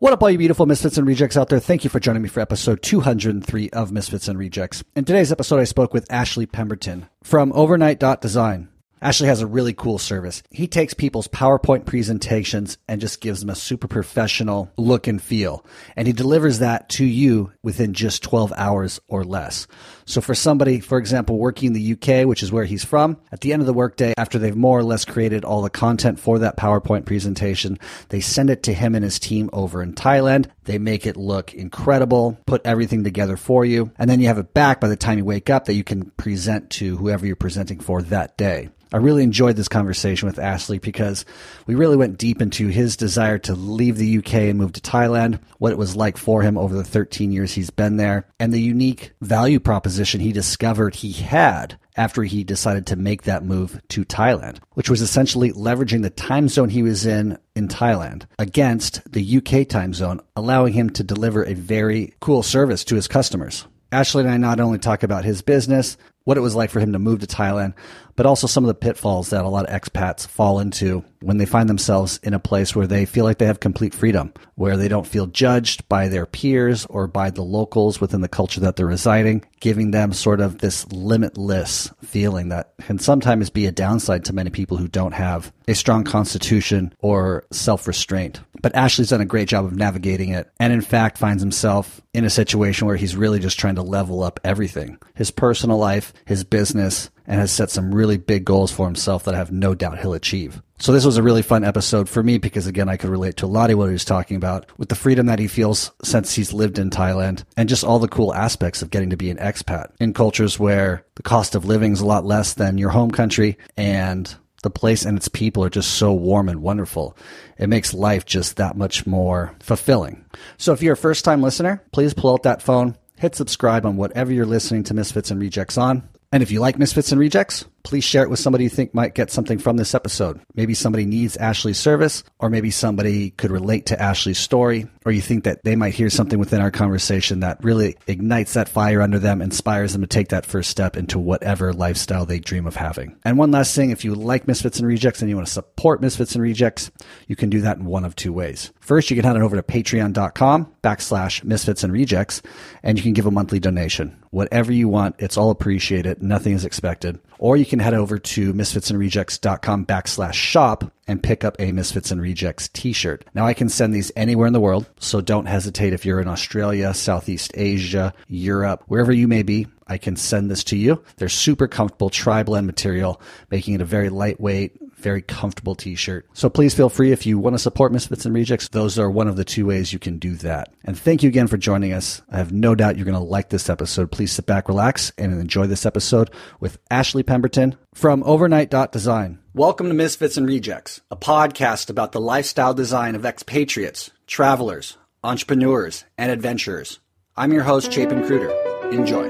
What up, all you beautiful Misfits and Rejects out there? Thank you for joining me for episode 203 of Misfits and Rejects. In today's episode, I spoke with Ashley Pemberton from Overnight.design. Ashley has a really cool service. He takes people's PowerPoint presentations and just gives them a super professional look and feel. And he delivers that to you within just 12 hours or less. So for somebody, for example, working in the UK, which is where he's from, at the end of the workday, after they've more or less created all the content for that PowerPoint presentation, they send it to him and his team over in Thailand. They make it look incredible, put everything together for you, and then you have it back by the time you wake up that you can present to whoever you're presenting for that day. I really enjoyed this conversation with Ashley because we really went deep into his desire to leave the UK and move to Thailand, what it was like for him over the 13 years he's been there, and the unique value proposition he discovered he had after he decided to make that move to Thailand, which was essentially leveraging the time zone he was in in Thailand against the UK time zone, allowing him to deliver a very cool service to his customers. Ashley and I not only talk about his business, what it was like for him to move to Thailand, but also some of the pitfalls that a lot of expats fall into when they find themselves in a place where they feel like they have complete freedom, where they don't feel judged by their peers or by the locals within the culture that they're residing, giving them sort of this limitless feeling that can sometimes be a downside to many people who don't have a strong constitution or self restraint. But Ashley's done a great job of navigating it and, in fact, finds himself in a situation where he's really just trying to level up everything his personal life, his business, and has set some really big goals for himself that I have no doubt he'll achieve. So this was a really fun episode for me because again, I could relate to a lot of what he was talking about with the freedom that he feels since he's lived in Thailand and just all the cool aspects of getting to be an expat in cultures where the cost of living is a lot less than your home country and the place and its people are just so warm and wonderful. It makes life just that much more fulfilling. So if you're a first time listener, please pull out that phone, hit subscribe on whatever you're listening to Misfits and Rejects on. And if you like Misfits and Rejects, please share it with somebody you think might get something from this episode. Maybe somebody needs Ashley's service, or maybe somebody could relate to Ashley's story, or you think that they might hear something within our conversation that really ignites that fire under them, inspires them to take that first step into whatever lifestyle they dream of having. And one last thing, if you like Misfits and Rejects and you want to support Misfits and Rejects, you can do that in one of two ways. First, you can head on over to patreon.com backslash misfits and rejects, and you can give a monthly donation. Whatever you want, it's all appreciated. Nothing is expected. Or you can head over to misfitsandrejects.com backslash shop and pick up a Misfits and Rejects t-shirt. Now I can send these anywhere in the world, so don't hesitate if you're in Australia, Southeast Asia, Europe, wherever you may be. I can send this to you. They're super comfortable tri-blend material, making it a very lightweight, very comfortable t-shirt. So please feel free if you want to support Misfits and Rejects. Those are one of the two ways you can do that. And thank you again for joining us. I have no doubt you're going to like this episode. Please sit back, relax, and enjoy this episode with Ashley Pemberton from Overnight.design. Welcome to Misfits and Rejects, a podcast about the lifestyle design of expatriates, travelers, entrepreneurs, and adventurers. I'm your host, Chapin Cruder. Enjoy.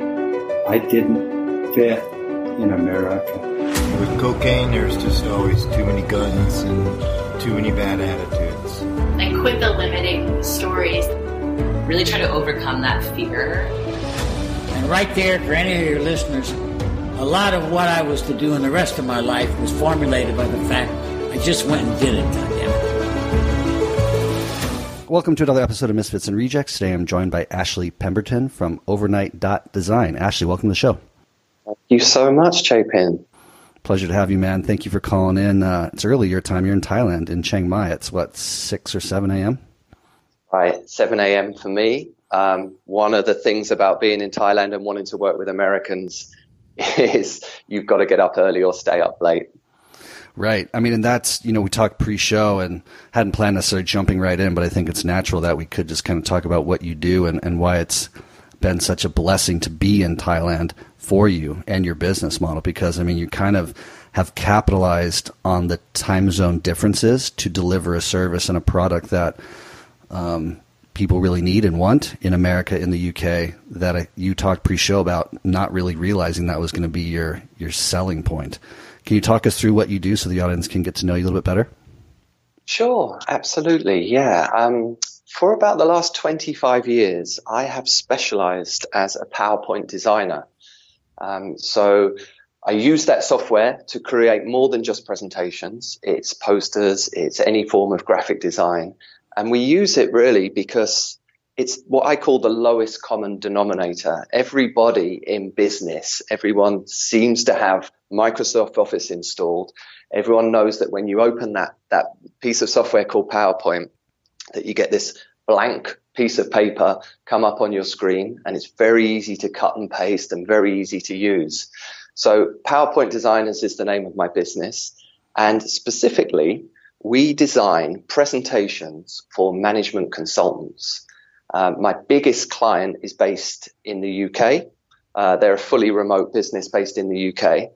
I didn't fit in America. With cocaine, there's just always too many guns and too many bad attitudes. I quit the limiting stories. Really try to overcome that fear. And right there, for any of your listeners, a lot of what I was to do in the rest of my life was formulated by the fact I just went and did it, goddammit. Welcome to another episode of Misfits and Rejects. Today I'm joined by Ashley Pemberton from Overnight.design. Ashley, welcome to the show. Thank you so much, Chapin. Pleasure to have you, man. Thank you for calling in. Uh, it's early your time. You're in Thailand, in Chiang Mai. It's what, 6 or 7 a.m.? Right, 7 a.m. for me. Um, one of the things about being in Thailand and wanting to work with Americans is you've got to get up early or stay up late. Right. I mean, and that's, you know, we talked pre show and hadn't planned necessarily jumping right in, but I think it's natural that we could just kind of talk about what you do and, and why it's been such a blessing to be in Thailand for you and your business model because, I mean, you kind of have capitalized on the time zone differences to deliver a service and a product that um, people really need and want in America, in the UK, that I, you talked pre-show about not really realizing that was going to be your your selling point. Can you talk us through what you do so the audience can get to know you a little bit better? Sure, absolutely. Yeah. Um, for about the last 25 years, I have specialized as a PowerPoint designer. Um, so I use that software to create more than just presentations. It's posters, it's any form of graphic design. And we use it really because it's what I call the lowest common denominator. Everybody in business, everyone seems to have Microsoft Office installed. Everyone knows that when you open that, that piece of software called PowerPoint, that you get this blank piece of paper come up on your screen and it's very easy to cut and paste and very easy to use. So PowerPoint Designers is the name of my business. And specifically, we design presentations for management consultants. Uh, my biggest client is based in the UK. Uh, they're a fully remote business based in the UK.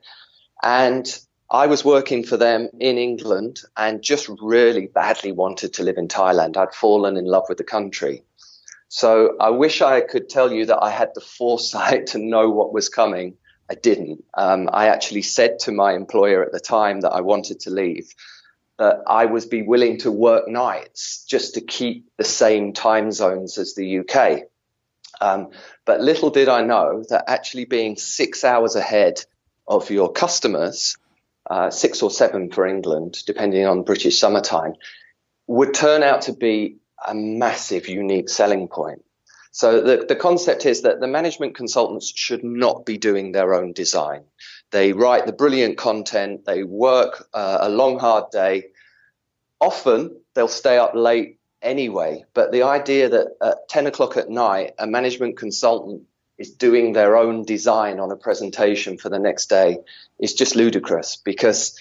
And I was working for them in England and just really badly wanted to live in Thailand. I'd fallen in love with the country. So I wish I could tell you that I had the foresight to know what was coming. I didn't. Um, I actually said to my employer at the time that I wanted to leave that I would be willing to work nights just to keep the same time zones as the UK. Um, but little did I know that actually being six hours ahead of your customers, uh, six or seven for England, depending on British summertime, would turn out to be a massive unique selling point. So the, the concept is that the management consultants should not be doing their own design. They write the brilliant content. They work uh, a long, hard day. Often they'll stay up late anyway. But the idea that at 10 o'clock at night, a management consultant is doing their own design on a presentation for the next day is just ludicrous because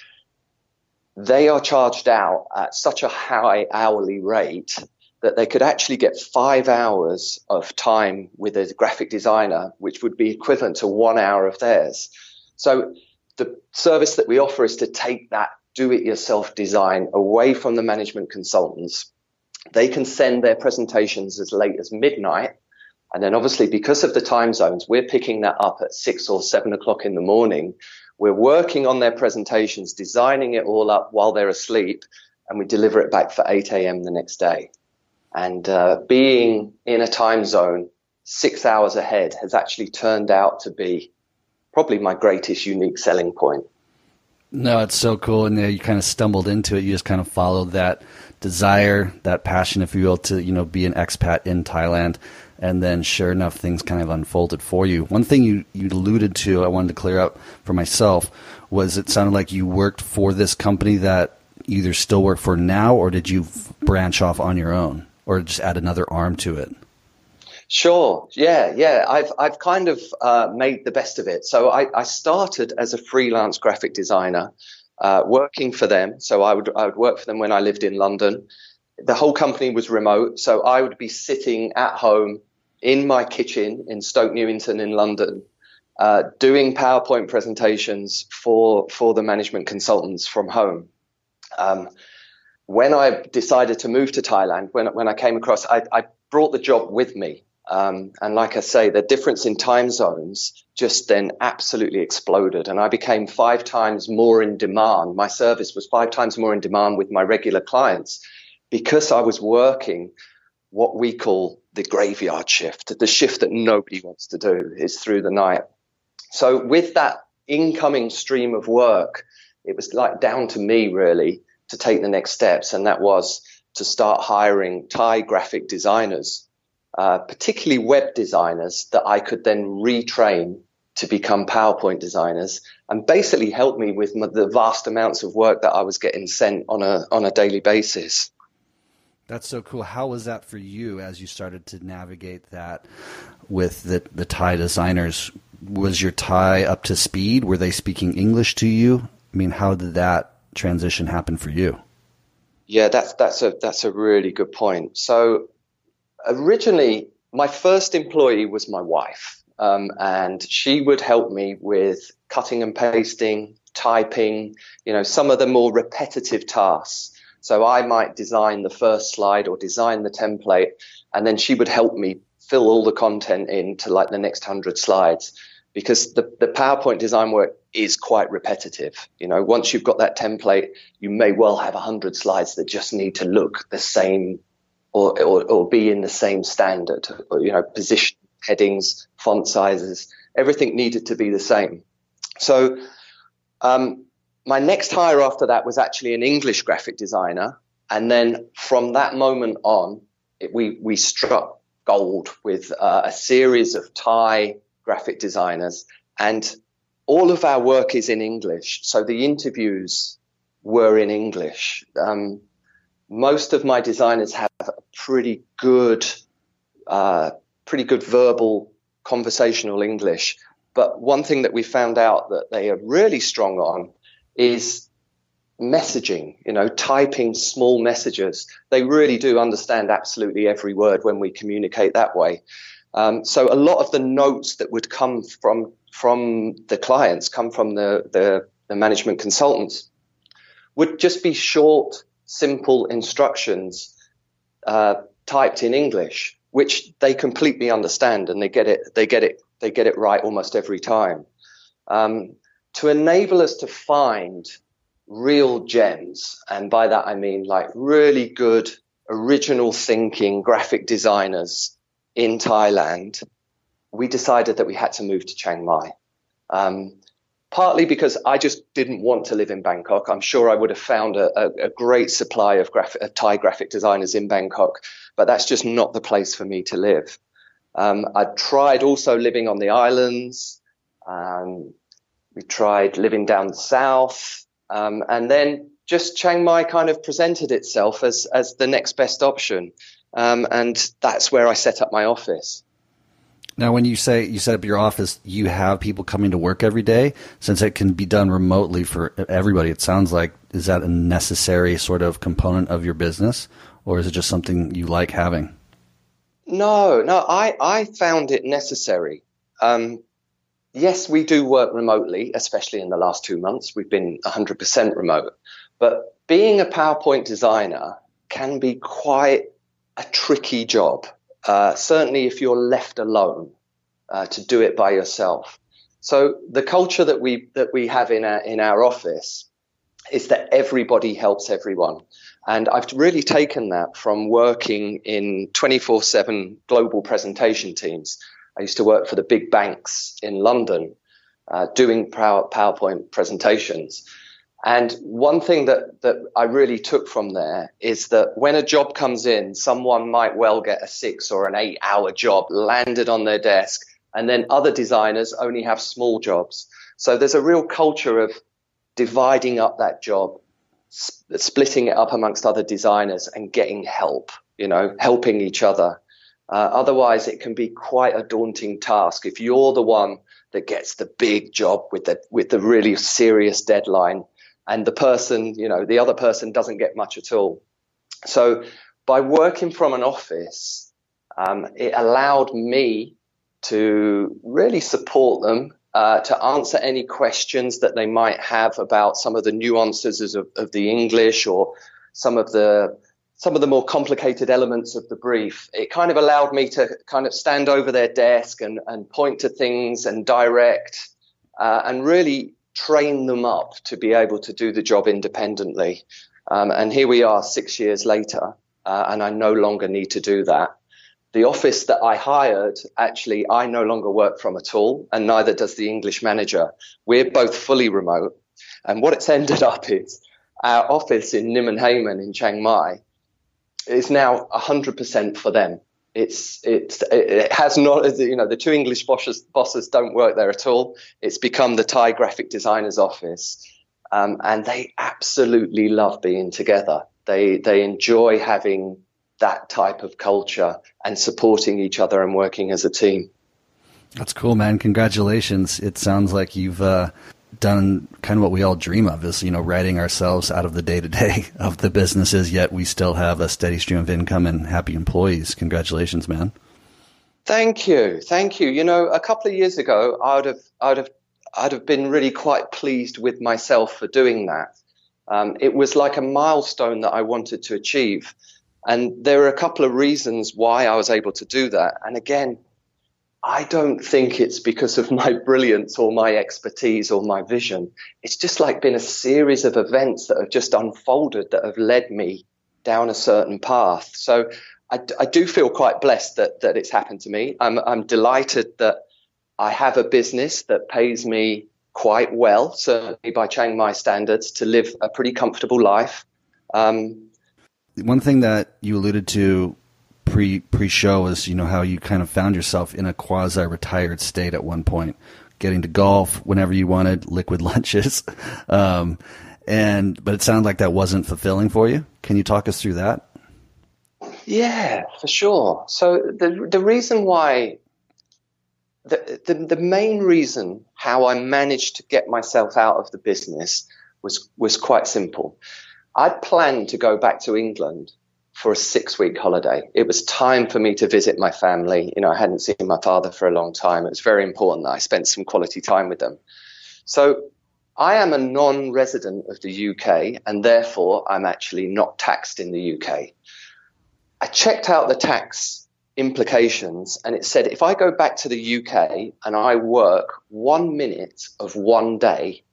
they are charged out at such a high hourly rate that they could actually get five hours of time with a graphic designer, which would be equivalent to one hour of theirs. So the service that we offer is to take that do it yourself design away from the management consultants. They can send their presentations as late as midnight. And then obviously because of the time zones, we're picking that up at six or seven o'clock in the morning. We're working on their presentations, designing it all up while they're asleep, and we deliver it back for 8 a.m. the next day. And uh, being in a time zone six hours ahead has actually turned out to be probably my greatest unique selling point. No, it's so cool. And you kind of stumbled into it. You just kind of followed that desire, that passion, if you will, to, you know, be an expat in Thailand. And then sure enough, things kind of unfolded for you. One thing you, you alluded to, I wanted to clear up for myself, was it sounded like you worked for this company that either still work for now or did you branch off on your own? or just add another arm to it? Sure. Yeah, yeah. I've I've kind of uh, made the best of it. So I, I started as a freelance graphic designer, uh, working for them. So I would I would work for them when I lived in London. The whole company was remote, so I would be sitting at home in my kitchen in Stoke Newington in London, uh, doing PowerPoint presentations for for the management consultants from home. Um, when I decided to move to Thailand, when, when I came across, I, I brought the job with me. Um, and like I say, the difference in time zones just then absolutely exploded. And I became five times more in demand. My service was five times more in demand with my regular clients because I was working what we call the graveyard shift, the shift that nobody wants to do is through the night. So with that incoming stream of work, it was like down to me really to take the next steps, and that was to start hiring Thai graphic designers, uh, particularly web designers that I could then retrain to become PowerPoint designers and basically help me with the vast amounts of work that I was getting sent on a on a daily basis. That's so cool. How was that for you as you started to navigate that with the the Thai designers? Was your Thai up to speed? Were they speaking English to you? I mean, how did that transition happen for you? Yeah, that's that's a that's a really good point. So originally, my first employee was my wife, um, and she would help me with cutting and pasting, typing, you know, some of the more repetitive tasks. So I might design the first slide or design the template, and then she would help me fill all the content into like the next hundred slides because the, the PowerPoint design work is quite repetitive. You know, once you've got that template, you may well have a hundred slides that just need to look the same or, or, or be in the same standard, you know, position, headings, font sizes, everything needed to be the same. So, um, my next hire after that was actually an English graphic designer. and then from that moment on, it, we we struck gold with uh, a series of Thai graphic designers, and all of our work is in English. So the interviews were in English. Um, most of my designers have a pretty good, uh, pretty good verbal conversational English. But one thing that we found out that they are really strong on is messaging, you know, typing small messages. They really do understand absolutely every word when we communicate that way. Um, so a lot of the notes that would come from from the clients, come from the, the, the management consultants, would just be short, simple instructions uh, typed in English, which they completely understand and they get it. They get it. They get it right almost every time. Um, to enable us to find real gems. And by that, I mean like really good original thinking graphic designers in Thailand. We decided that we had to move to Chiang Mai. Um, partly because I just didn't want to live in Bangkok. I'm sure I would have found a, a, a great supply of, graphic, Thai graphic designers in Bangkok, but that's just not the place for me to live. Um, I tried also living on the islands. Um, we tried living down south. Um, and then just Chiang Mai kind of presented itself as, as the next best option. Um, and that's where I set up my office. Now, when you say you set up your office, you have people coming to work every day. Since it can be done remotely for everybody, it sounds like is that a necessary sort of component of your business, or is it just something you like having? No, no, I I found it necessary. Um, yes, we do work remotely, especially in the last two months. We've been 100% remote. But being a PowerPoint designer can be quite a tricky job, uh, certainly if you're left alone uh, to do it by yourself. So the culture that we that we have in our in our office is that everybody helps everyone. And I've really taken that from working in 24 7 global presentation teams I used to work for the big banks in London uh, doing PowerPoint presentations. And one thing that, that I really took from there is that when a job comes in, someone might well get a six or an eight hour job landed on their desk, and then other designers only have small jobs. So there's a real culture of dividing up that job, sp- splitting it up amongst other designers and getting help, you know, helping each other. Uh, otherwise, it can be quite a daunting task if you're the one that gets the big job with the with the really serious deadline, and the person, you know, the other person doesn't get much at all. So, by working from an office, um, it allowed me to really support them uh, to answer any questions that they might have about some of the nuances of, of the English or some of the some of the more complicated elements of the brief, it kind of allowed me to kind of stand over their desk and, and point to things and direct uh, and really train them up to be able to do the job independently. Um, and here we are six years later, uh, and I no longer need to do that. The office that I hired, actually, I no longer work from at all, and neither does the English manager. We're both fully remote. And what it's ended up is our office in Nimmanhaemin in Chiang Mai is now 100% for them. It's it's it has not you know the two English bosses bosses don't work there at all. It's become the Thai graphic designers office, um, and they absolutely love being together. They they enjoy having that type of culture and supporting each other and working as a team. That's cool, man. Congratulations. It sounds like you've uh, done kind of what we all dream of is, you know, writing ourselves out of the day to day of the businesses, yet we still have a steady stream of income and happy employees. Congratulations, man. Thank you. Thank you. You know, a couple of years ago, I would have, I would have, I'd have been really quite pleased with myself for doing that. Um, it was like a milestone that I wanted to achieve. And there are a couple of reasons why I was able to do that. And again, I don't think it's because of my brilliance or my expertise or my vision. It's just like been a series of events that have just unfolded that have led me down a certain path. So I, I do feel quite blessed that, that it's happened to me. I'm, I'm delighted that I have a business that pays me quite well, certainly by Chiang Mai standards, to live a pretty comfortable life. Um, one thing that you alluded to pre pre show is you know how you kind of found yourself in a quasi retired state at one point, getting to golf whenever you wanted, liquid lunches, um, and but it sounded like that wasn't fulfilling for you. Can you talk us through that? Yeah, for sure. So the the reason why the, the the main reason how I managed to get myself out of the business was was quite simple. I'd planned to go back to England for a six week holiday. It was time for me to visit my family. You know, I hadn't seen my father for a long time. It was very important that I spent some quality time with them. So I am a non resident of the UK and therefore I'm actually not taxed in the UK. I checked out the tax implications and it said if I go back to the UK and I work one minute of one day,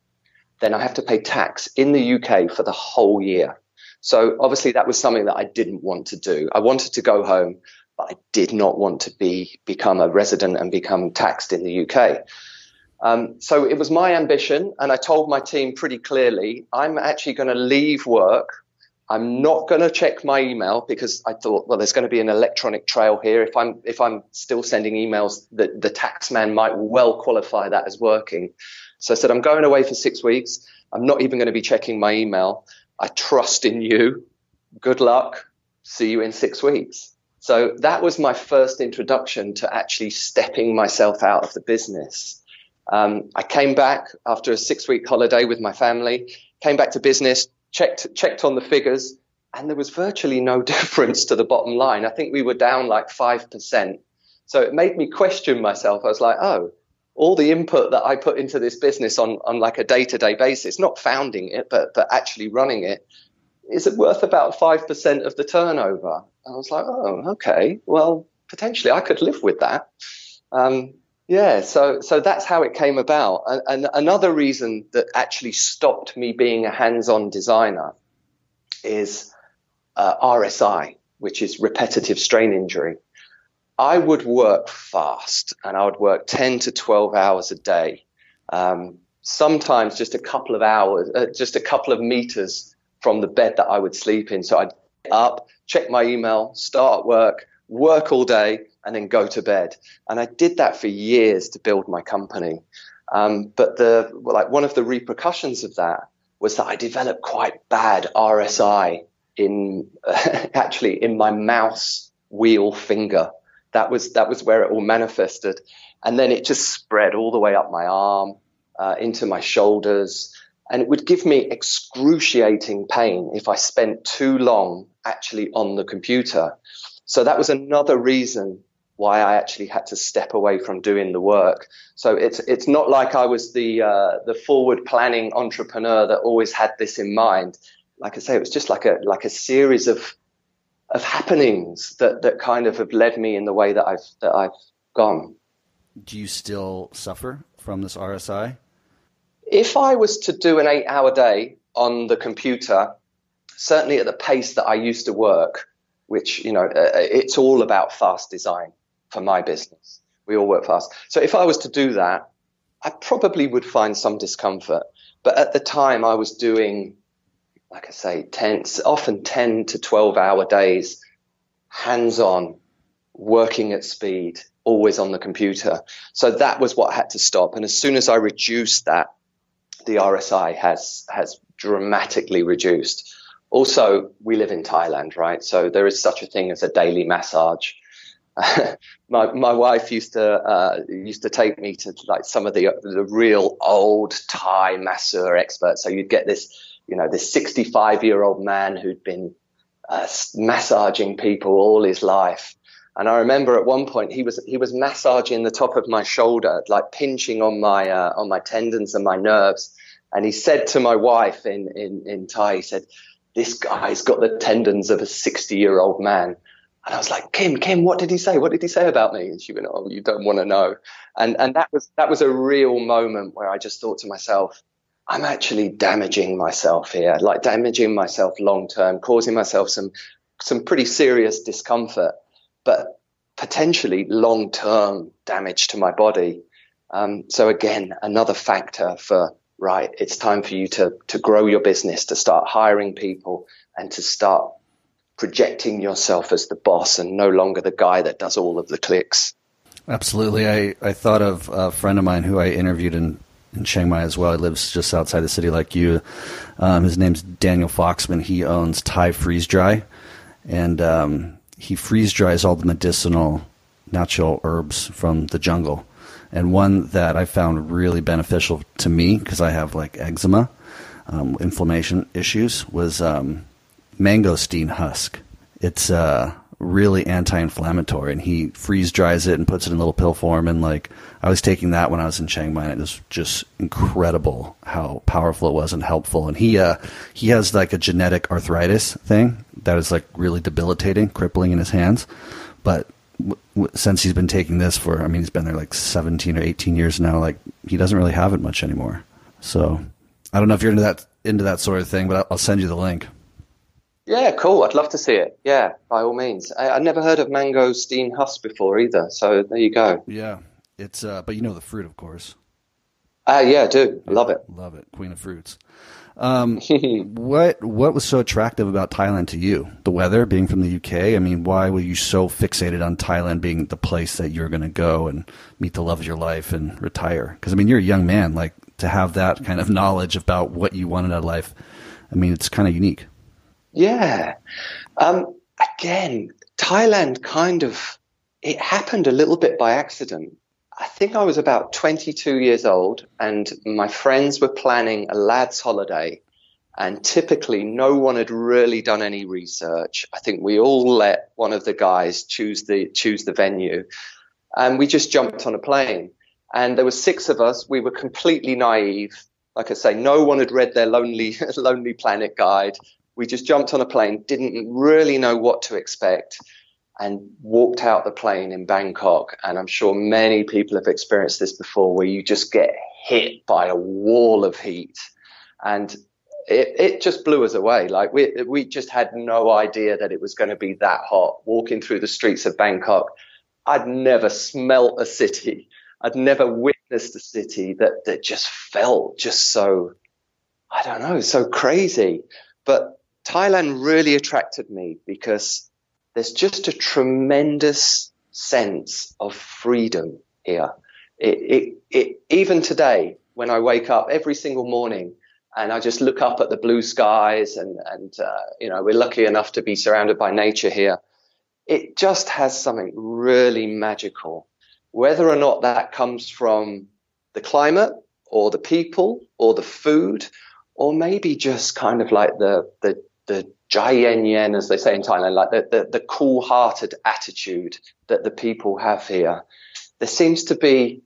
then I have to pay tax in the UK for the whole year. So obviously that was something that I didn't want to do. I wanted to go home, but I did not want to be become a resident and become taxed in the UK. Um, so it was my ambition, and I told my team pretty clearly, I'm actually going to leave work. I'm not going to check my email because I thought, well, there's going to be an electronic trail here. If I'm if I'm still sending emails, the the tax man might well qualify that as working. So I said, I'm going away for six weeks. I'm not even going to be checking my email. I trust in you. Good luck. See you in six weeks. So that was my first introduction to actually stepping myself out of the business. Um, I came back after a six week holiday with my family, came back to business, checked, checked on the figures, and there was virtually no difference to the bottom line. I think we were down like 5%. So it made me question myself. I was like, oh, all the input that I put into this business on, on like a day to day basis, not founding it, but, but actually running it, is it worth about 5% of the turnover? And I was like, oh, okay. Well, potentially I could live with that. Um, yeah, so so that's how it came about. And, and another reason that actually stopped me being a hands-on designer is uh, RSI, which is repetitive strain injury. I would work fast and I would work 10 to 12 hours a day. Um, sometimes just a couple of hours, uh, just a couple of meters from the bed that I would sleep in. So I'd get up, check my email, start work, work all day, and then go to bed. And I did that for years to build my company. Um, but the like one of the repercussions of that was that I developed quite bad RSI in actually in my mouse wheel finger that was that was where it all manifested, and then it just spread all the way up my arm, uh, into my shoulders, and it would give me excruciating pain if I spent too long actually on the computer. So that was another reason why I actually had to step away from doing the work. So it's it's not like I was the uh, the forward planning entrepreneur that always had this in mind. Like I say, it was just like a like a series of of happenings that, that kind of have led me in the way that I've that I've gone. Do you still suffer from this RSI? If I was to do an eight hour day on the computer, certainly at the pace that I used to work, which, you know, uh, uh, it's all about fast design for my business. We all work fast. So if I was to do that, I probably would find some discomfort. But at the time, I was doing like I say, 10, often 10 to 12 hour days, hands on, working at speed, always on the computer. So that was what had to stop. And as soon as I reduced that, the RSI has, has dramatically reduced. Also, we live in Thailand, right? So there is such a thing as a daily massage. my my wife used to uh, used to take me to like some of the the real old Thai masseur experts. So you'd get this you know, this 65 year old man who'd been uh, massaging people all his life. And I remember at one point he was he was massaging the top of my shoulder, like pinching on my uh, on my tendons and my nerves. And he said to my wife in in in Thai, he said, "This guy's got the tendons of a 60 year old man." And I was like, Kim, Kim, what did he say? What did he say about me? And she went, Oh, you don't want to know. And and that was that was a real moment where I just thought to myself, I'm actually damaging myself here, like damaging myself long term, causing myself some some pretty serious discomfort, but potentially long term damage to my body. Um, so again, another factor for right. It's time for you to to grow your business, to start hiring people, and to start projecting yourself as the boss and no longer the guy that does all of the clicks. Absolutely. I, I thought of a friend of mine who I interviewed in, in Chiang Mai as well. He lives just outside the city like you. Um, his name's Daniel Foxman. He owns Thai Freeze Dry. And um, he freeze dries all the medicinal natural herbs from the jungle. And one that I found really beneficial to me because I have like eczema, um, inflammation issues was um, mangosteen husk. It's uh, really anti-inflammatory, and he freeze dries it and puts it in little pill form. And like I was taking that when I was in Chiang Mai, and it was just incredible how powerful it was and helpful. And he uh, he has like a genetic arthritis thing that is like really debilitating, crippling in his hands. But w- w- since he's been taking this for, I mean, he's been there like 17 or 18 years now. Like he doesn't really have it much anymore. So I don't know if you're into that into that sort of thing, but I'll send you the link. Yeah, cool. I'd love to see it. Yeah, by all means. I, I never heard of mangosteen husk before either. So there you go. Yeah, it's uh, but you know the fruit, of course. Ah, uh, yeah, I do. I love it. Love it. Queen of fruits. Um, what what was so attractive about Thailand to you? The weather, being from the UK. I mean, why were you so fixated on Thailand being the place that you're going to go and meet the love of your life and retire? Because I mean, you're a young man. Like to have that kind of knowledge about what you wanted out of life. I mean, it's kind of unique. Yeah. Um, again, Thailand kind of, it happened a little bit by accident. I think I was about 22 years old and my friends were planning a lad's holiday and typically no one had really done any research. I think we all let one of the guys choose the, choose the venue and we just jumped on a plane and there were six of us. We were completely naive. Like I say, no one had read their lonely, lonely planet guide. We just jumped on a plane, didn't really know what to expect, and walked out the plane in Bangkok. And I'm sure many people have experienced this before, where you just get hit by a wall of heat. And it, it just blew us away. Like we, we just had no idea that it was going to be that hot. Walking through the streets of Bangkok, I'd never smelt a city. I'd never witnessed a city that, that just felt just so, I don't know, so crazy. But Thailand really attracted me because there's just a tremendous sense of freedom here. It, it, it, even today, when I wake up every single morning and I just look up at the blue skies and, and uh, you know, we're lucky enough to be surrounded by nature here. It just has something really magical. Whether or not that comes from the climate or the people or the food or maybe just kind of like the, the the jai yen yen, as they say in Thailand, like the, the, the cool hearted attitude that the people have here. There seems to be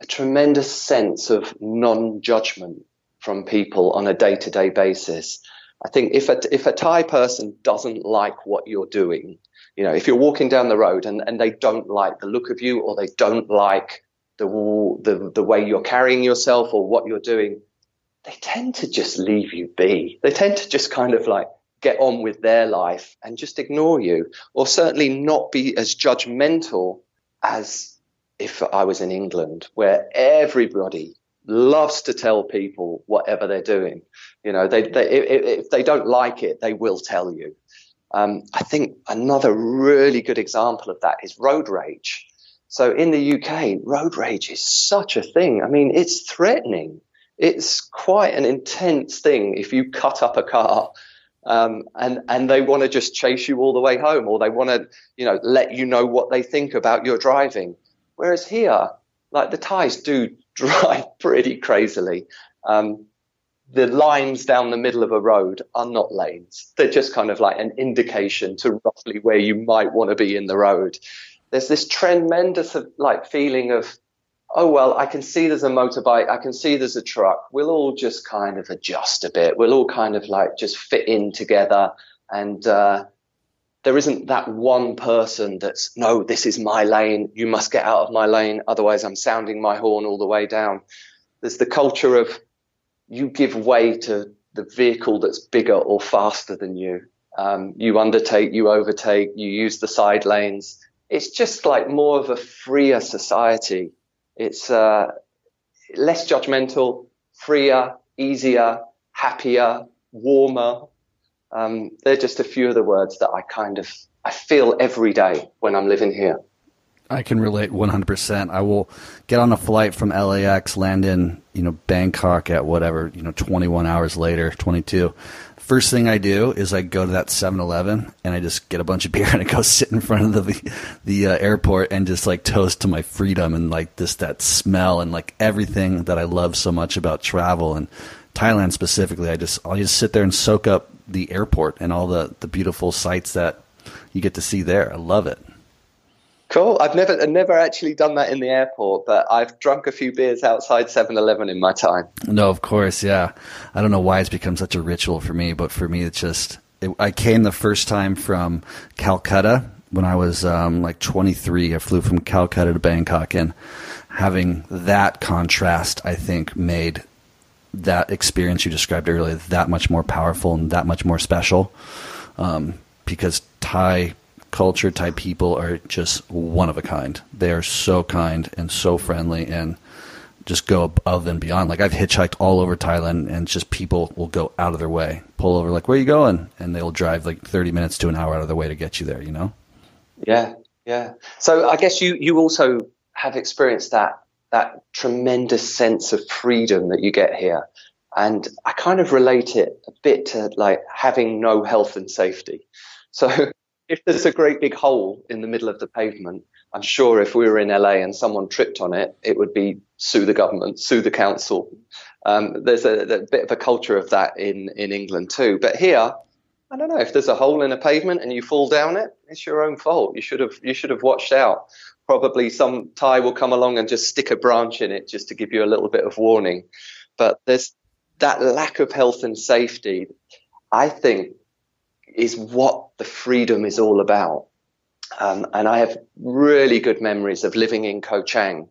a tremendous sense of non judgment from people on a day to day basis. I think if a, if a Thai person doesn't like what you're doing, you know, if you're walking down the road and, and they don't like the look of you or they don't like the, the, the way you're carrying yourself or what you're doing, they tend to just leave you be. They tend to just kind of like get on with their life and just ignore you, or certainly not be as judgmental as if I was in England, where everybody loves to tell people whatever they're doing. You know, they, they if, they don't like it, they will tell you. Um, I think another really good example of that is road rage. So in the UK, road rage is such a thing. I mean, it's threatening. It's quite an intense thing if you cut up a car um, and and they want to just chase you all the way home, or they want to, you know, let you know what they think about your driving. Whereas here, like the Thais do drive pretty crazily. Um, the lines down the middle of a road are not lanes; they're just kind of like an indication to roughly where you might want to be in the road. There's this tremendous like feeling of oh, well, I can see there's a motorbike. I can see there's a truck. We'll all just kind of adjust a bit. We'll all kind of like just fit in together. And, uh, there isn't that one person that's, no, this is my lane. You must get out of my lane. Otherwise I'm sounding my horn all the way down. There's the culture of you give way to the vehicle that's bigger or faster than you. Um, you undertake, you overtake, you use the side lanes. It's just like more of a freer society it's uh, less judgmental, freer, easier, happier, warmer. Um, they're just a few of the words that I kind of I feel every day when I'm living here. I can relate 100%. I will get on a flight from LAX, land in, you know, Bangkok at whatever, you know, 21 hours later, 22. First thing I do is I go to that 7-Eleven and I just get a bunch of beer and I go sit in front of the the uh, airport and just like toast to my freedom and like this that smell and like everything that I love so much about travel and Thailand specifically. I just I'll just sit there and soak up the airport and all the the beautiful sights that you get to see there. I love it. Cool. I've never never actually done that in the airport, but I've drunk a few beers outside 7-Eleven in my time. No, of course, yeah. I don't know why it's become such a ritual for me, but for me, it's just. It, I came the first time from Calcutta when I was um, like 23. I flew from Calcutta to Bangkok, and having that contrast, I think, made that experience you described earlier that much more powerful and that much more special. Um, because Thai culture type people are just one of a kind. They are so kind and so friendly and just go above and beyond. Like I've hitchhiked all over Thailand and just people will go out of their way, pull over like, where are you going? And they'll drive like 30 minutes to an hour out of their way to get you there, you know? Yeah. Yeah. So I guess you, you also have experienced that, that tremendous sense of freedom that you get here. And I kind of relate it a bit to like having no health and safety. So if there's a great big hole in the middle of the pavement, I'm sure if we were in LA and someone tripped on it, it would be sue the government, sue the council. Um, there's a, a, bit of a culture of that in, in England too. But here, I don't know if there's a hole in a pavement and you fall down it, it's your own fault. You should have you should have watched out. Probably some Thai will come along and just stick a branch in it just to give you a little bit of warning. But there's that lack of health and safety. I think is what the freedom is all about. Um, and I have really good memories of living in Ko Chang.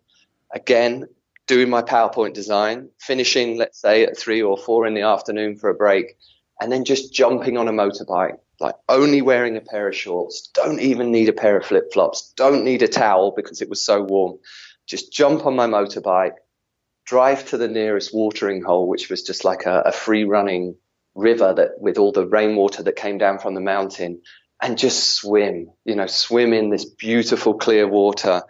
Again, doing my PowerPoint design, finishing, let's say, at three or four in the afternoon for a break, and then just jumping on a motorbike, like only wearing a pair of shorts, don't even need a pair of flip flops, don't need a towel because it was so warm. Just jump on my motorbike, drive to the nearest watering hole, which was just like a, a free running river that with all the rainwater that came down from the mountain and just swim, you know, swim in this beautiful clear water.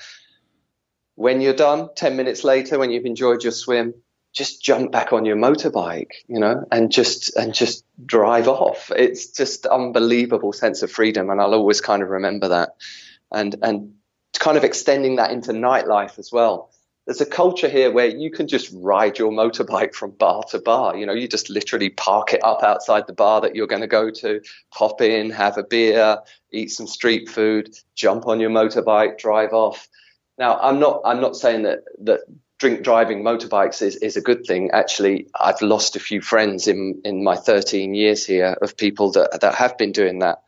When you're done, 10 minutes later, when you've enjoyed your swim, just jump back on your motorbike, you know, and just, and just drive off. It's just unbelievable sense of freedom. And I'll always kind of remember that and, and kind of extending that into nightlife as well there's a culture here where you can just ride your motorbike from bar to bar. You know, you just literally park it up outside the bar that you're going to go to, hop in, have a beer, eat some street food, jump on your motorbike, drive off. Now, I'm not, I'm not saying that, that drink driving motorbikes is, is a good thing. Actually, I've lost a few friends in, in my 13 years here of people that, that have been doing that.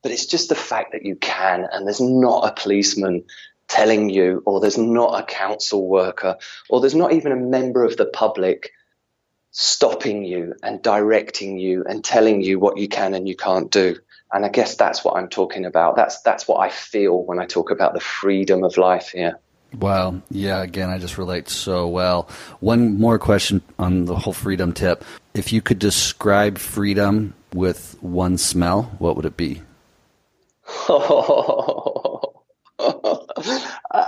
But it's just the fact that you can, and there's not a policeman telling you, or there's not a council worker, or there's not even a member of the public stopping you and directing you and telling you what you can and you can't do. And I guess that's what I'm talking about. That's that's what I feel when I talk about the freedom of life here. Wow. Yeah, again, I just relate so well. One more question on the whole freedom tip. If you could describe freedom with one smell, what would it be?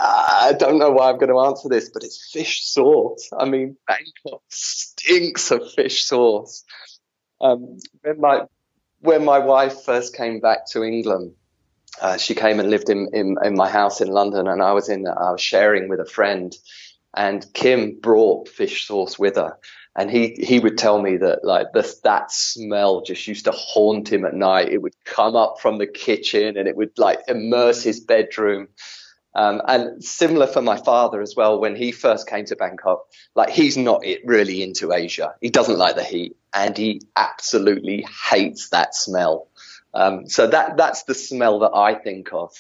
I don't know why I'm going to answer this, but it's fish sauce. I mean, Bangkok stinks of fish sauce. Um, when my when my wife first came back to England, uh, she came and lived in, in, in my house in London, and I was in I was sharing with a friend, and Kim brought fish sauce with her, and he he would tell me that like this that smell just used to haunt him at night. It would come up from the kitchen, and it would like immerse his bedroom. Um, and similar for my father as well. When he first came to Bangkok, like he's not really into Asia. He doesn't like the heat, and he absolutely hates that smell. Um, so that that's the smell that I think of.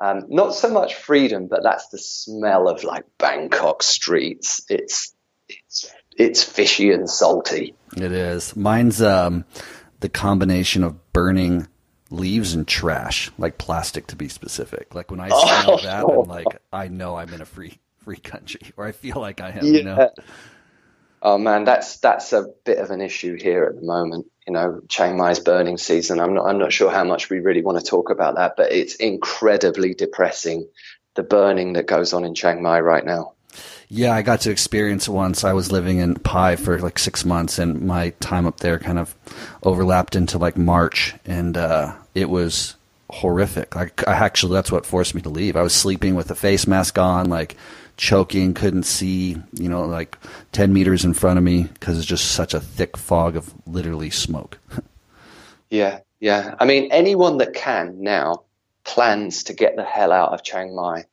Um, not so much freedom, but that's the smell of like Bangkok streets. It's it's it's fishy and salty. It is. Mine's um, the combination of burning leaves and trash, like plastic to be specific. Like when I smell oh. that, I'm oh. like, I know I'm in a free free country, or I feel like I am. Yeah. You know? Oh man, that's that's a bit of an issue here at the moment. You know, Chiang Mai's burning season. I'm not I'm not sure how much we really want to talk about that, but it's incredibly depressing the burning that goes on in Chiang Mai right now. Yeah, I got to experience it once. I was living in Pai for like six months, and my time up there kind of overlapped into like March, and uh, it was horrific. Like, I actually that's what forced me to leave. I was sleeping with a face mask on, like choking, couldn't see, you know, like ten meters in front of me because it's just such a thick fog of literally smoke. yeah, yeah. I mean, anyone that can now plans to get the hell out of Chiang Mai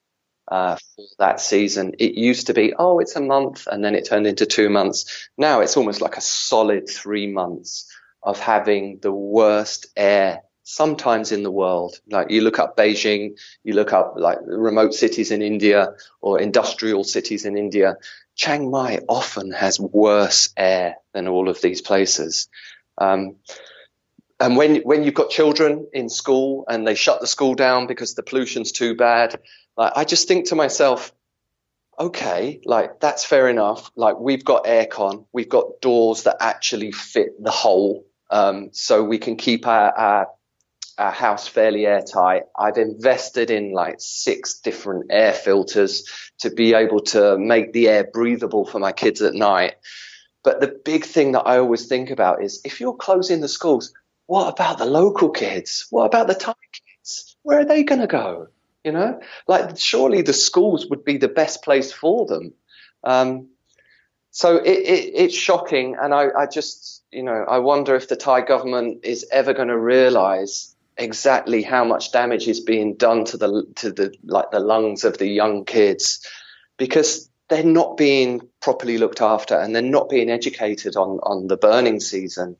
uh, for that season. It used to be, oh, it's a month, and then it turned into two months. Now it's almost like a solid three months of having the worst air sometimes in the world. Like you look up Beijing, you look up like remote cities in India or industrial cities in India. Chiang Mai often has worse air than all of these places. Um, and when when you've got children in school and they shut the school down because the pollution's too bad, like I just think to myself, okay, like that's fair enough. Like we've got aircon, we've got doors that actually fit the hole, um, so we can keep our, our our house fairly airtight. I've invested in like six different air filters to be able to make the air breathable for my kids at night. But the big thing that I always think about is if you're closing the schools, what about the local kids? What about the Thai kids? Where are they going to go? You know, like surely the schools would be the best place for them. Um, so it, it, it's shocking, and I, I just, you know, I wonder if the Thai government is ever going to realise exactly how much damage is being done to the to the like the lungs of the young kids, because they're not being properly looked after and they're not being educated on on the burning season.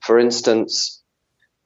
For instance,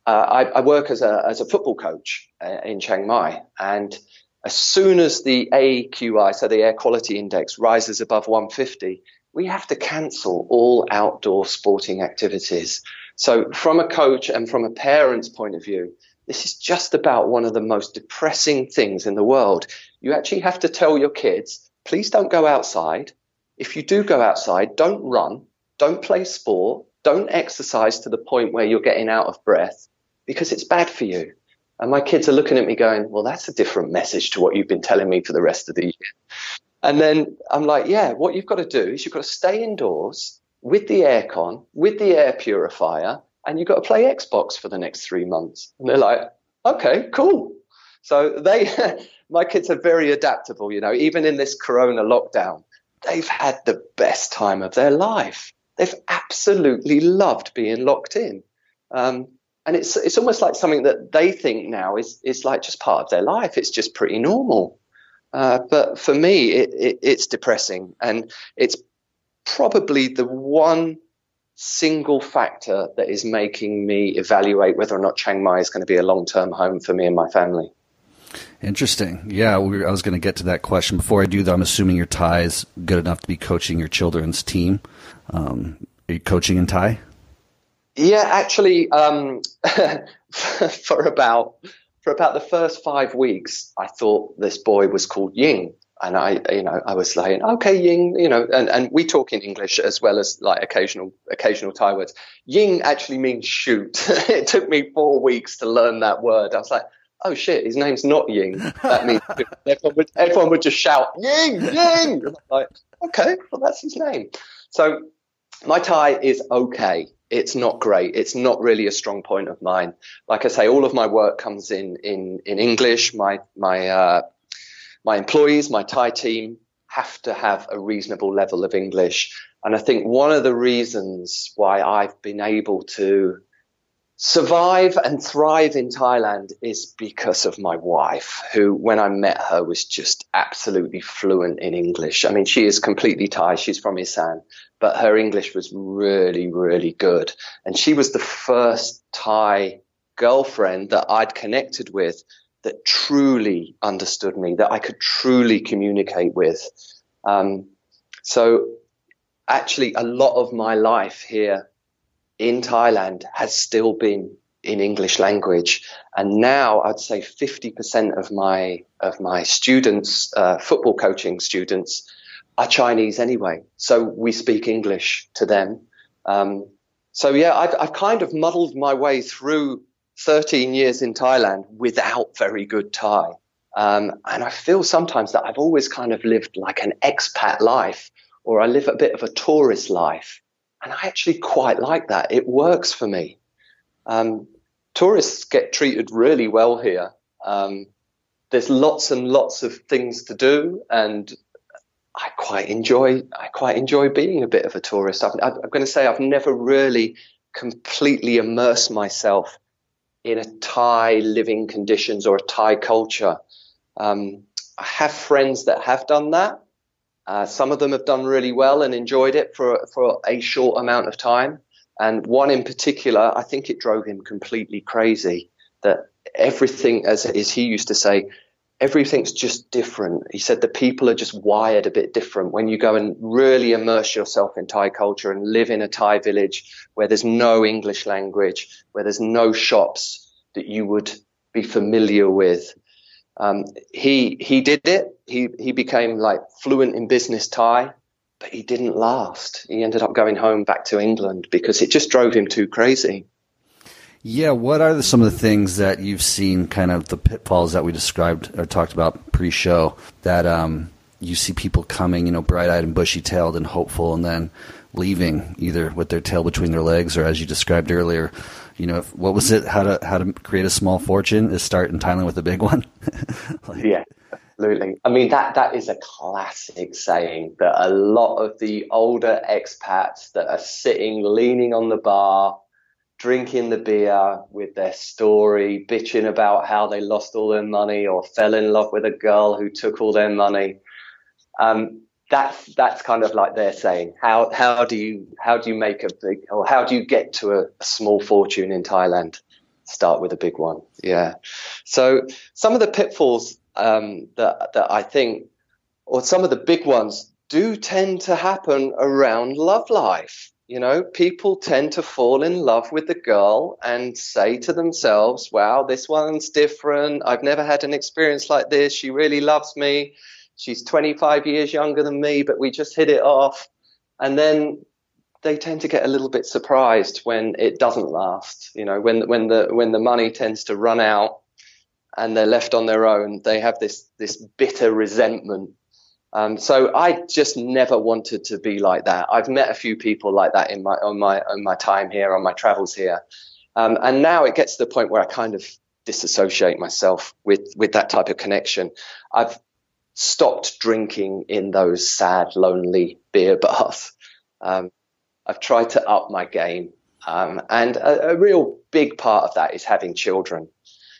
uh, I, I, work as a, as a football coach uh, in Chiang Mai, and as soon as the AQI, so the air quality index, rises above 150, we have to cancel all outdoor sporting activities. So, from a coach and from a parent's point of view, this is just about one of the most depressing things in the world. You actually have to tell your kids, please don't go outside. If you do go outside, don't run, don't play sport, don't exercise to the point where you're getting out of breath because it's bad for you. And my kids are looking at me going, well, that's a different message to what you've been telling me for the rest of the year. And then I'm like, yeah, what you've got to do is you've got to stay indoors with the aircon, with the air purifier, and you've got to play Xbox for the next three months. And they're like, okay, cool. So they, my kids are very adaptable, you know, even in this corona lockdown, they've had the best time of their life they've absolutely loved being locked in. Um, and it's it's almost like something that they think now is is like just part of their life. It's just pretty normal. Uh, but for me, it, it, it's depressing, and it's probably the one single factor that is making me evaluate whether or not Chiang Mai is going to be a long term home for me and my family. Interesting. Yeah, we I was going to get to that question. Before I do, though, I'm assuming your Thai is good enough to be coaching your children's team. Um, are you coaching in Thai? Yeah, actually, um, for about for about the first five weeks, I thought this boy was called Ying, and I, you know, I was like, okay, Ying, you know, and, and we talk in English as well as like occasional occasional Thai words. Ying actually means shoot. it took me four weeks to learn that word. I was like, oh shit, his name's not Ying. That means everyone would everyone would just shout Ying, Ying. like, okay, well that's his name. So my Thai is okay. It's not great. It's not really a strong point of mine. Like I say, all of my work comes in in in English. My my uh, my employees, my Thai team have to have a reasonable level of English. And I think one of the reasons why I've been able to survive and thrive in Thailand is because of my wife, who, when I met her, was just absolutely fluent in English. I mean, she is completely Thai. She's from Isan, but her English was really, really good. And she was the first Thai girlfriend that I'd connected with that truly understood me, that I could truly communicate with. Um, so actually, a lot of my life here in Thailand has still been in English language. And now I'd say 50% of my, of my students, uh, football coaching students, are Chinese anyway. So we speak English to them. Um, so yeah, I've, I've kind of muddled my way through 13 years in Thailand without very good Thai. Um, and I feel sometimes that I've always kind of lived like an expat life or I live a bit of a tourist life. And I actually quite like that. It works for me. Um, tourists get treated really well here. Um, there's lots and lots of things to do, and I quite enjoy. I quite enjoy being a bit of a tourist. i am going to say I've never really completely immersed myself in a Thai living conditions or a Thai culture. Um, I have friends that have done that. Uh, some of them have done really well and enjoyed it for for a short amount of time. And one in particular, I think it drove him completely crazy that everything, as, as he used to say, everything's just different. He said the people are just wired a bit different. When you go and really immerse yourself in Thai culture and live in a Thai village where there's no English language, where there's no shops that you would be familiar with. Um, he he did it. He he became like fluent in business Thai but he didn't last. He ended up going home back to England because it just drove him too crazy. Yeah, what are the, some of the things that you've seen, kind of the pitfalls that we described or talked about pre-show that um, you see people coming, you know, bright-eyed and bushy-tailed and hopeful, and then leaving either with their tail between their legs or, as you described earlier, you know, what was it? How to how to create a small fortune is start in Thailand with a big one. like, yeah, absolutely. I mean, that that is a classic saying that a lot of the older expats that are sitting, leaning on the bar, drinking the beer with their story, bitching about how they lost all their money or fell in love with a girl who took all their money. Um, that's that's kind of like they're saying. How how do you how do you make a big or how do you get to a, small fortune in Thailand? Start with a big one. Yeah. So some of the pitfalls um, that that I think, or some of the big ones, do tend to happen around love life. You know, people tend to fall in love with the girl and say to themselves, "Wow, this one's different. I've never had an experience like this. She really loves me. She's 25 years younger than me, but we just hit it off." And then they tend to get a little bit surprised when it doesn't last. You know, when when the when the money tends to run out and they're left on their own, they have this this bitter resentment. Um, so I just never wanted to be like that. I've met a few people like that in my on my on my time here, on my travels here, um, and now it gets to the point where I kind of disassociate myself with with that type of connection. I've stopped drinking in those sad, lonely beer bars. Um, I've tried to up my game, um, and a, a real big part of that is having children.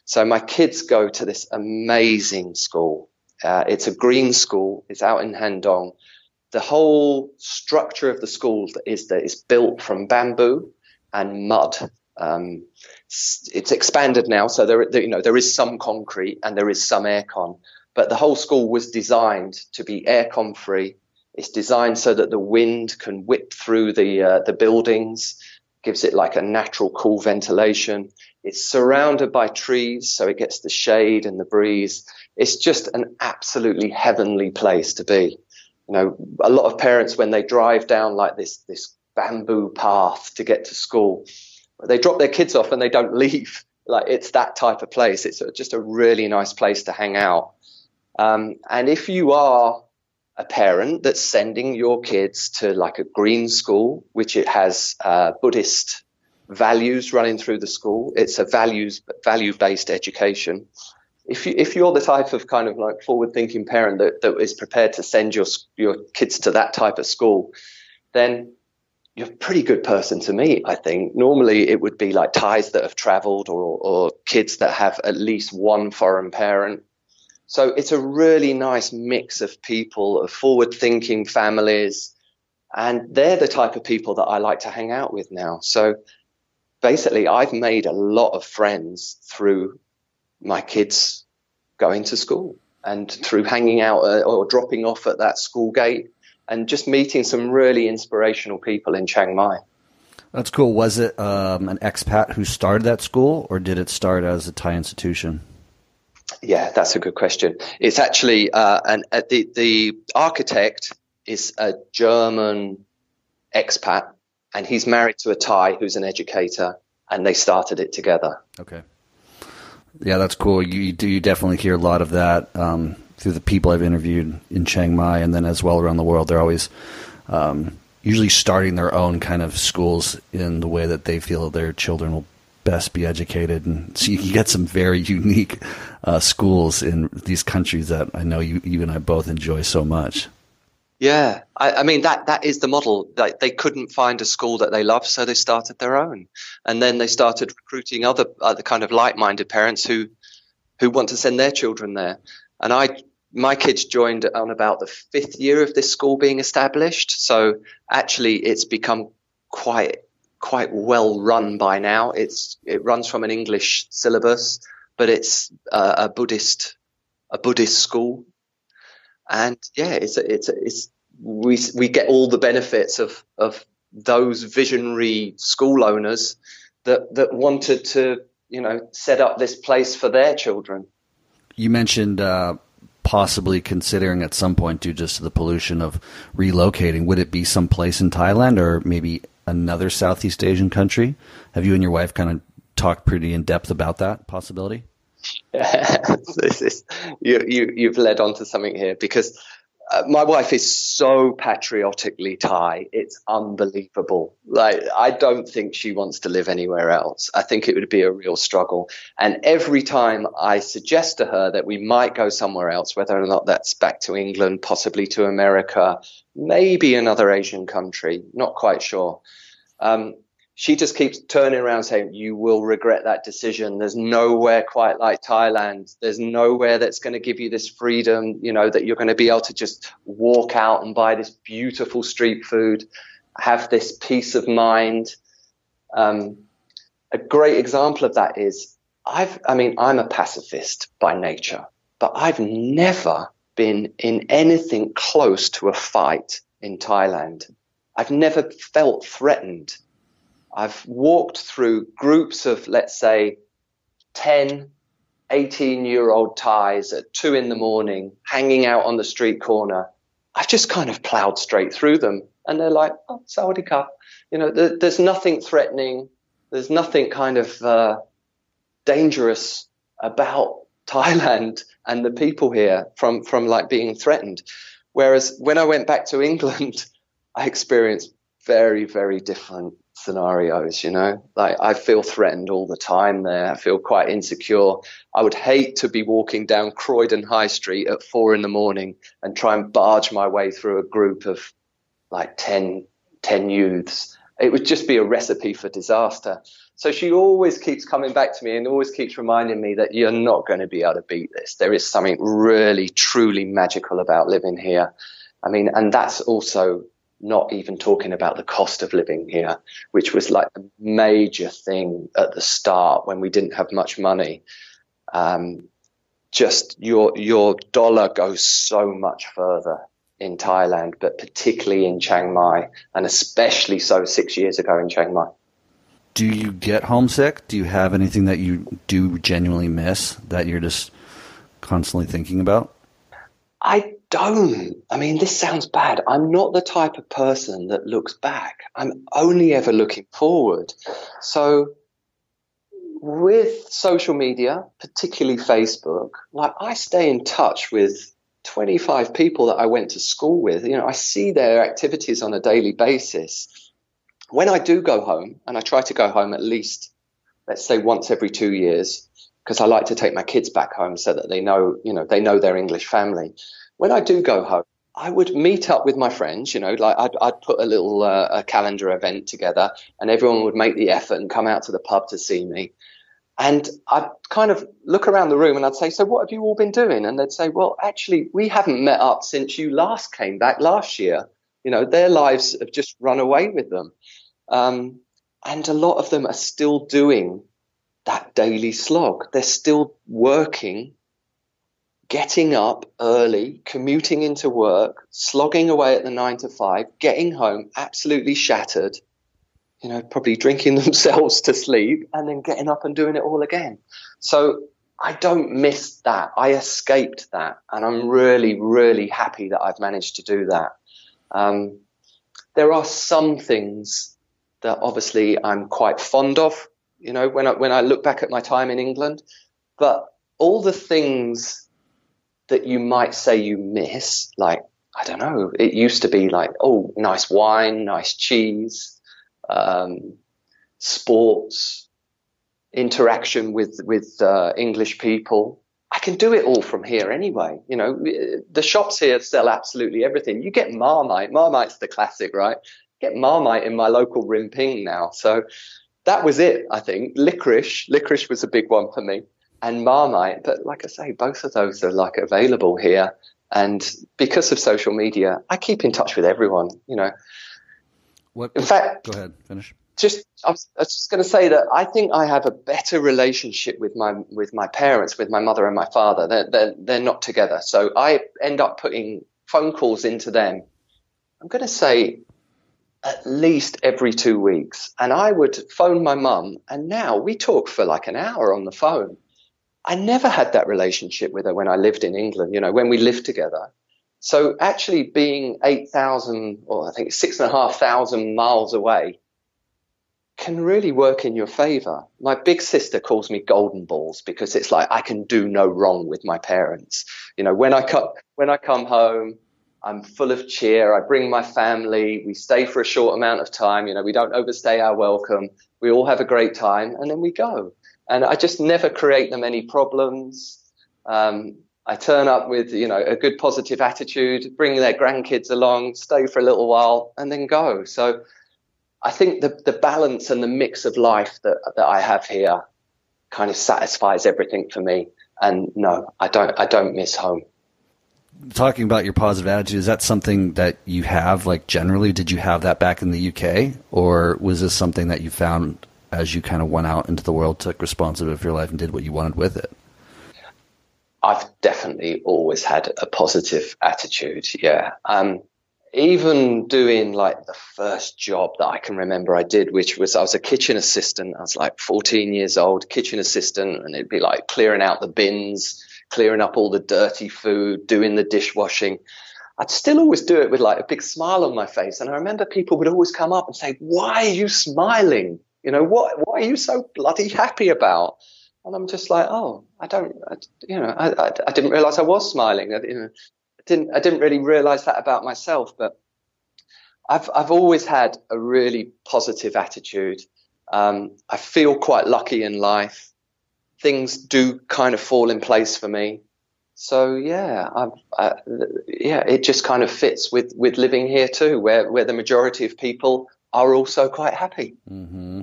So my kids go to this amazing school. Uh, it's a green school. It's out in Hang Dong. The whole structure of the school is that it's built from bamboo and mud. Um, it's expanded now, so there, you know, there is some concrete and there is some aircon, but the whole school was designed to be aircon free. It's designed so that the wind can whip through the uh, the buildings, gives it like a natural cool ventilation. It's surrounded by trees, so it gets the shade and the breeze. It's just an absolutely heavenly place to be. You know, a lot of parents, when they drive down like this, this bamboo path to get to school, they drop their kids off and they don't leave. Like it's that type of place. It's just a really nice place to hang out. Um, and if you are a parent that's sending your kids to like a green school, which it has uh, Buddhist values running through the school. It's a values value based education. If you if you're the type of kind of like forward thinking parent that, that is prepared to send your your kids to that type of school, then you're a pretty good person to meet, I think. Normally it would be like Thais that have traveled or, or kids that have at least one foreign parent. So it's a really nice mix of people, of forward thinking families. And they're the type of people that I like to hang out with now. So basically, I've made a lot of friends through my kids going to school and through hanging out uh, or dropping off at that school gate and just meeting some really inspirational people in Chiang Mai. That's cool. Was it um, an expat who started that school, or did it start as a Thai institution? Yeah, that's a good question. It's actually uh, an, uh, the the architect is a German expat, and he's married to a Thai who's an educator, and they started it together. Okay. Yeah, that's cool. You, do you definitely hear a lot of that um, through the people I've interviewed in Chiang Mai, and then as well around the world. They're always um, usually starting their own kind of schools in the way that they feel their children will best be educated, and so you get some very unique uh, schools in these countries that I know you, you and I both enjoy so much. Yeah, I, I, mean that that is the model. Like they couldn't find a school that they love, so they started their own, and then they started recruiting other other kind of like-minded parents who who want to send their children there. And I, my kids joined on about the fifth year of this school being established, so actually it's become quite quite well run by now. It's it runs from an English syllabus, but it's a Buddhist a Buddhist school and yeah, it's it's it's we we get all the benefits of of those visionary school owners that that wanted to you know set up this place for their children. You mentioned uh, possibly considering at some point, due just to the pollution of relocating. Would it be some place in Thailand or maybe another Southeast Asian country? Have you and your wife kind of talked pretty in depth about that possibility? is you, you you've led on to something here because uh, my wife is so patriotically Thai. It's unbelievable. Like, I don't think she wants to live anywhere else. I think it would be a real struggle. And every time I suggest to her that we might go somewhere else, whether or not that's back to England, possibly to America, maybe another Asian country, not quite sure. Um, she just keeps turning around saying, You will regret that decision. There's nowhere quite like Thailand. There's nowhere that's going to give you this freedom, you know, that you're going to be able to just walk out and buy this beautiful street food, have this peace of mind. Um, a great example of that is I've, I mean, I'm a pacifist by nature, but I've never been in anything close to a fight in Thailand. I've never felt threatened I've walked through groups of, let's say, 10, 18 year old Thais at two in the morning, hanging out on the street corner. I've just kind of plowed straight through them. And they're like, oh, Saudi Cup. You know, there, there's nothing threatening. There's nothing kind of uh, dangerous about Thailand and the people here from, from like being threatened. Whereas when I went back to England, I experienced very, very different scenarios, you know. Like I feel threatened all the time there. I feel quite insecure. I would hate to be walking down Croydon High Street at four in the morning and try and barge my way through a group of like 10, 10 youths. It would just be a recipe for disaster. So she always keeps coming back to me and always keeps reminding me that you're not going to be able to beat this. There is something really, truly magical about living here. I mean, and that's also not even talking about the cost of living here, which was like a major thing at the start when we didn't have much money. Um, just your your dollar goes so much further in Thailand, but particularly in Chiang Mai, and especially so six years ago in Chiang Mai. Do you get homesick? Do you have anything that you do genuinely miss that you're just constantly thinking about? I don't. I mean, this sounds bad. I'm not the type of person that looks back. I'm only ever looking forward. So, with social media, particularly Facebook, like I stay in touch with 25 people that I went to school with. You know, I see their activities on a daily basis. When I do go home, and I try to go home at least, let's say once every two years, because I like to take my kids back home so that they know, you know, they know their English family. When I do go home, I would meet up with my friends, you know, like I'd, I'd put a little uh, a calendar event together and everyone would make the effort and come out to the pub to see me. And I'd kind of look around the room and I'd say, So what have you all been doing? And they'd say, Well, actually, we haven't met up since you last came back last year. You know, their lives have just run away with them. Um, and a lot of them are still doing that daily slog. They're still working, getting up early, commuting into work, slogging away at the nine to five, getting home absolutely shattered, you know, probably drinking themselves to sleep and then getting up and doing it all again. So I don't miss that. I escaped that. And I'm really, really happy that I've managed to do that. Um, there are some things that obviously I'm quite fond of, you know, when I, when I look back at my time in England, but all the things that you might say you miss, like, I don't know, it used to be like, oh, nice wine, nice cheese, um, sports, interaction with, with uh, English people. I can do it all from here anyway. You know, the shops here sell absolutely everything. You get Marmite. Marmite's the classic, right? Get Marmite in my local Rimping now. So that was it, I think. Licorice, licorice was a big one for me and Marmite. But like I say, both of those are like available here. And because of social media, I keep in touch with everyone, you know. What, in fact, go ahead, finish. Just, I was, I was just going to say that I think I have a better relationship with my with my parents, with my mother and my father. They're, they're, they're not together, so I end up putting phone calls into them. I'm going to say at least every two weeks, and I would phone my mum, and now we talk for like an hour on the phone I never had that relationship with her when I lived in England, you know, when we lived together. So actually being 8,000 or I think six and a half thousand miles away can really work in your favor. My big sister calls me golden balls because it's like I can do no wrong with my parents. You know, when I come, when I come home, I'm full of cheer. I bring my family. We stay for a short amount of time. You know, we don't overstay our welcome. We all have a great time and then we go and I just never create them any problems. Um, I turn up with, you know, a good positive attitude, bring their grandkids along, stay for a little while, and then go. So I think the, the balance and the mix of life that, that I have here kind of satisfies everything for me. And no, I don't, I don't miss home. Talking about your positive attitude, is that something that you have, like generally? Did you have that back in the UK, or was this something that you found as you kind of went out into the world, took responsibility for your life, and did what you wanted with it? I've definitely always had a positive attitude. Yeah. Um, even doing like the first job that I can remember I did, which was I was a kitchen assistant. I was like 14 years old, kitchen assistant, and it'd be like clearing out the bins, clearing up all the dirty food, doing the dishwashing. I'd still always do it with like a big smile on my face. And I remember people would always come up and say, Why are you smiling? You know, what, what are you so bloody happy about? And I'm just like, oh, I don't, I, you know, I, I, I, didn't realize I was smiling. I, you know, I didn't, I didn't really realize that about myself, but I've, I've always had a really positive attitude. Um, I feel quite lucky in life. Things do kind of fall in place for me. So yeah, I, yeah, it just kind of fits with, with living here too, where, where the majority of people are also quite happy. Mm-hmm.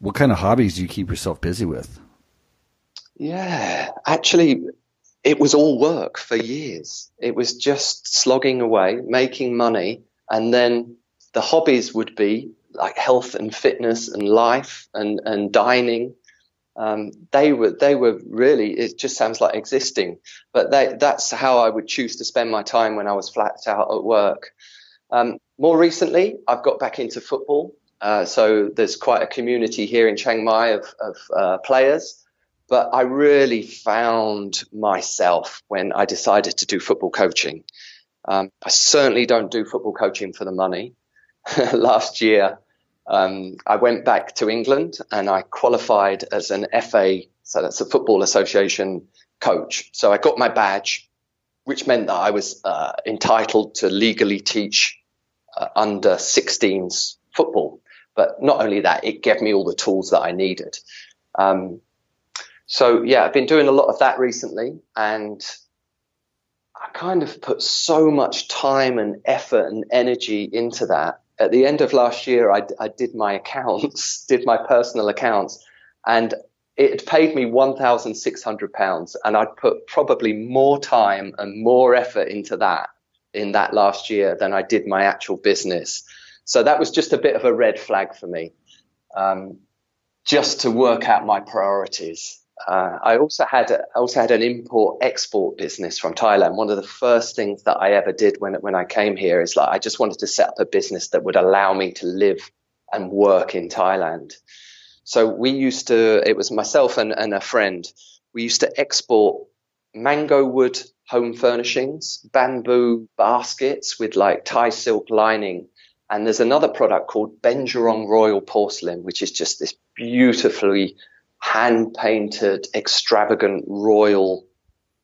What kind of hobbies do you keep yourself busy with? Yeah, actually, it was all work for years. It was just slogging away, making money, and then the hobbies would be like health and fitness and life and, and dining. Um, they were they were really it just sounds like existing, but they, that's how I would choose to spend my time when I was flat out at work. Um, more recently, I've got back into football. Uh, so there's quite a community here in Chiang Mai of, of uh, players. But I really found myself when I decided to do football coaching. Um, I certainly don't do football coaching for the money. Last year, um, I went back to England and I qualified as an FA, so that's a Football Association coach. So I got my badge, which meant that I was uh, entitled to legally teach uh, under 16s football. But not only that, it gave me all the tools that I needed. Um, so yeah, I've been doing a lot of that recently, and I kind of put so much time and effort and energy into that. At the end of last year, I, I did my accounts, did my personal accounts, and it paid me £1,600 and I'd put probably more time and more effort into that in that last year than I did my actual business. So that was just a bit of a red flag for me, um, just to work out my priorities. Uh, I also had a, I also had an import export business from Thailand. One of the first things that I ever did when when I came here is like I just wanted to set up a business that would allow me to live and work in Thailand. So we used to it was myself and, and a friend. We used to export mango wood home furnishings, bamboo baskets with like Thai silk lining. And there's another product called Benjerong Royal Porcelain, which is just this beautifully hand painted, extravagant royal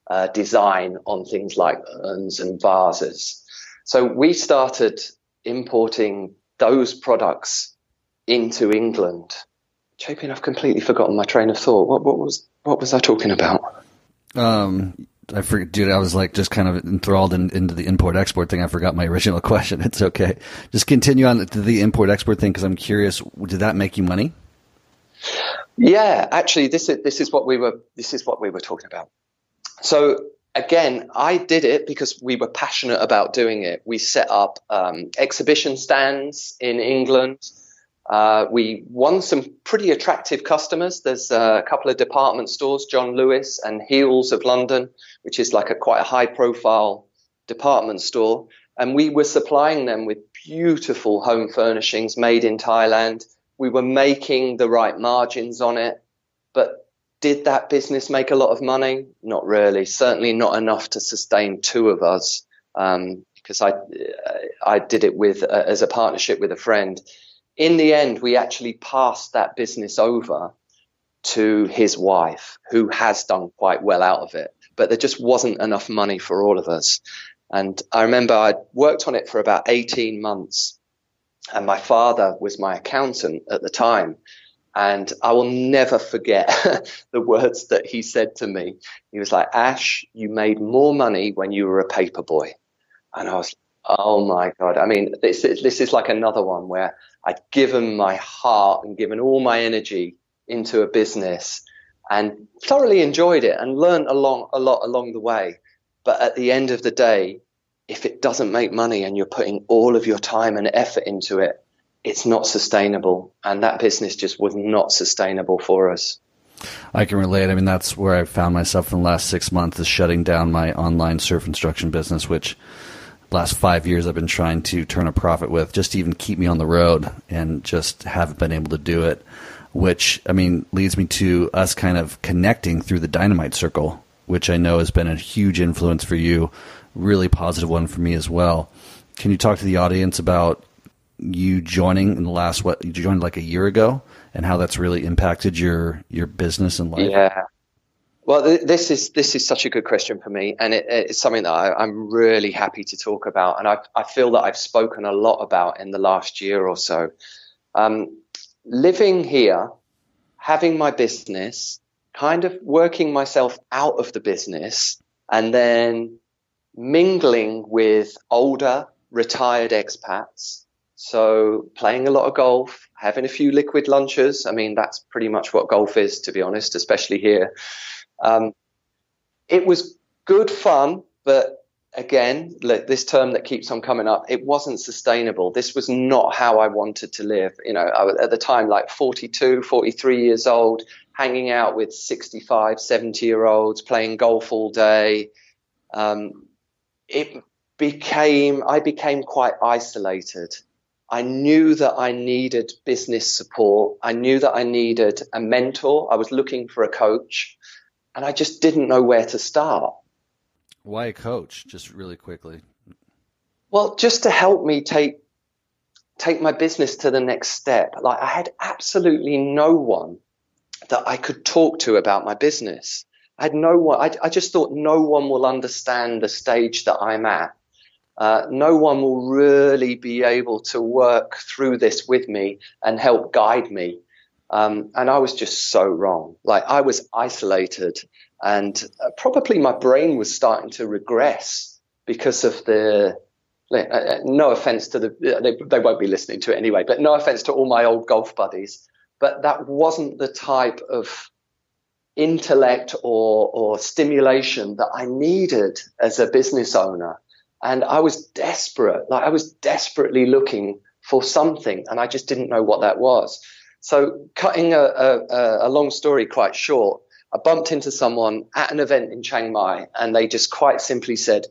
uh, design on things like urns and vases. So we started importing those products into England. Chapin, I've completely forgotten my train of thought. What, what was what was I talking about? Um, I forget, dude. I was like just kind of enthralled in, into the import export thing. I forgot my original question. It's okay. Just continue on to the import export thing because I'm curious. Did that make you money? Yeah, actually, this is this is what we were this is what we were talking about. So again, I did it because we were passionate about doing it. We set up um, exhibition stands in England. Uh, we won some pretty attractive customers. There's a couple of department stores, John Lewis and Heal's of London, which is like a quite a high profile department store. And we were supplying them with beautiful home furnishings made in Thailand. We were making the right margins on it, but did that business make a lot of money? Not really. Certainly not enough to sustain two of us. Um, because I, I did it with uh, as a partnership with a friend. In the end, we actually passed that business over to his wife, who has done quite well out of it. But there just wasn't enough money for all of us. And I remember I worked on it for about 18 months, and my father was my accountant at the time. And I will never forget the words that he said to me. He was like, Ash, you made more money when you were a paper boy. And I was, oh my God. I mean, this, this is like another one where I'd given my heart and given all my energy into a business and thoroughly enjoyed it and learned along, a lot along the way. But at the end of the day, if it doesn't make money and you're putting all of your time and effort into it, it's not sustainable. And that business just was not sustainable for us. I can relate. I mean, that's where I found myself in the last six months is shutting down my online surf instruction business, which last five years I've been trying to turn a profit with just to even keep me on the road and just haven't been able to do it. Which, I mean, leads me to us kind of connecting through the dynamite circle, which I know has been a huge influence for you, really positive one for me as well. Can you talk to the audience about you joining in the last what you joined like a year ago and how that's really impacted your your business and life yeah well th- this is this is such a good question for me and it, it's something that I, am really happy to talk about and I, I feel that i've spoken a lot about in the last year or so um, living here having my business kind of working myself out of the business and then mingling with older retired expats so playing a lot of golf, having a few liquid lunches. I mean, that's pretty much what golf is, to be honest, especially here. Um, it was good fun, but again, this term that keeps on coming up, it wasn't sustainable. This was not how I wanted to live. You know, was at the time like 42, 43 years old, hanging out with 65, 70 year olds, playing golf all day. Um, it became, I became quite isolated. I knew that I needed business support. I knew that I needed a mentor. I was looking for a coach and I just didn't know where to start. Why a coach? Just really quickly. Well, just to help me take take my business to the next step. Like I had absolutely no one that I could talk to about my business. I had no one. I, I just thought no one will understand the stage that I'm at uh, no one will really be able to work through this with me and help guide me. Um, and I was just so wrong. Like I was isolated, and uh, probably my brain was starting to regress because of the. Uh, uh, no offense to the, they, they won't be listening to it anyway, but no offense to all my old golf buddies. But that wasn't the type of intellect or, or stimulation that I needed as a business owner. And I was desperate, like I was desperately looking for something, and I just didn't know what that was. So, cutting a, a, a long story quite short, I bumped into someone at an event in Chiang Mai, and they just quite simply said,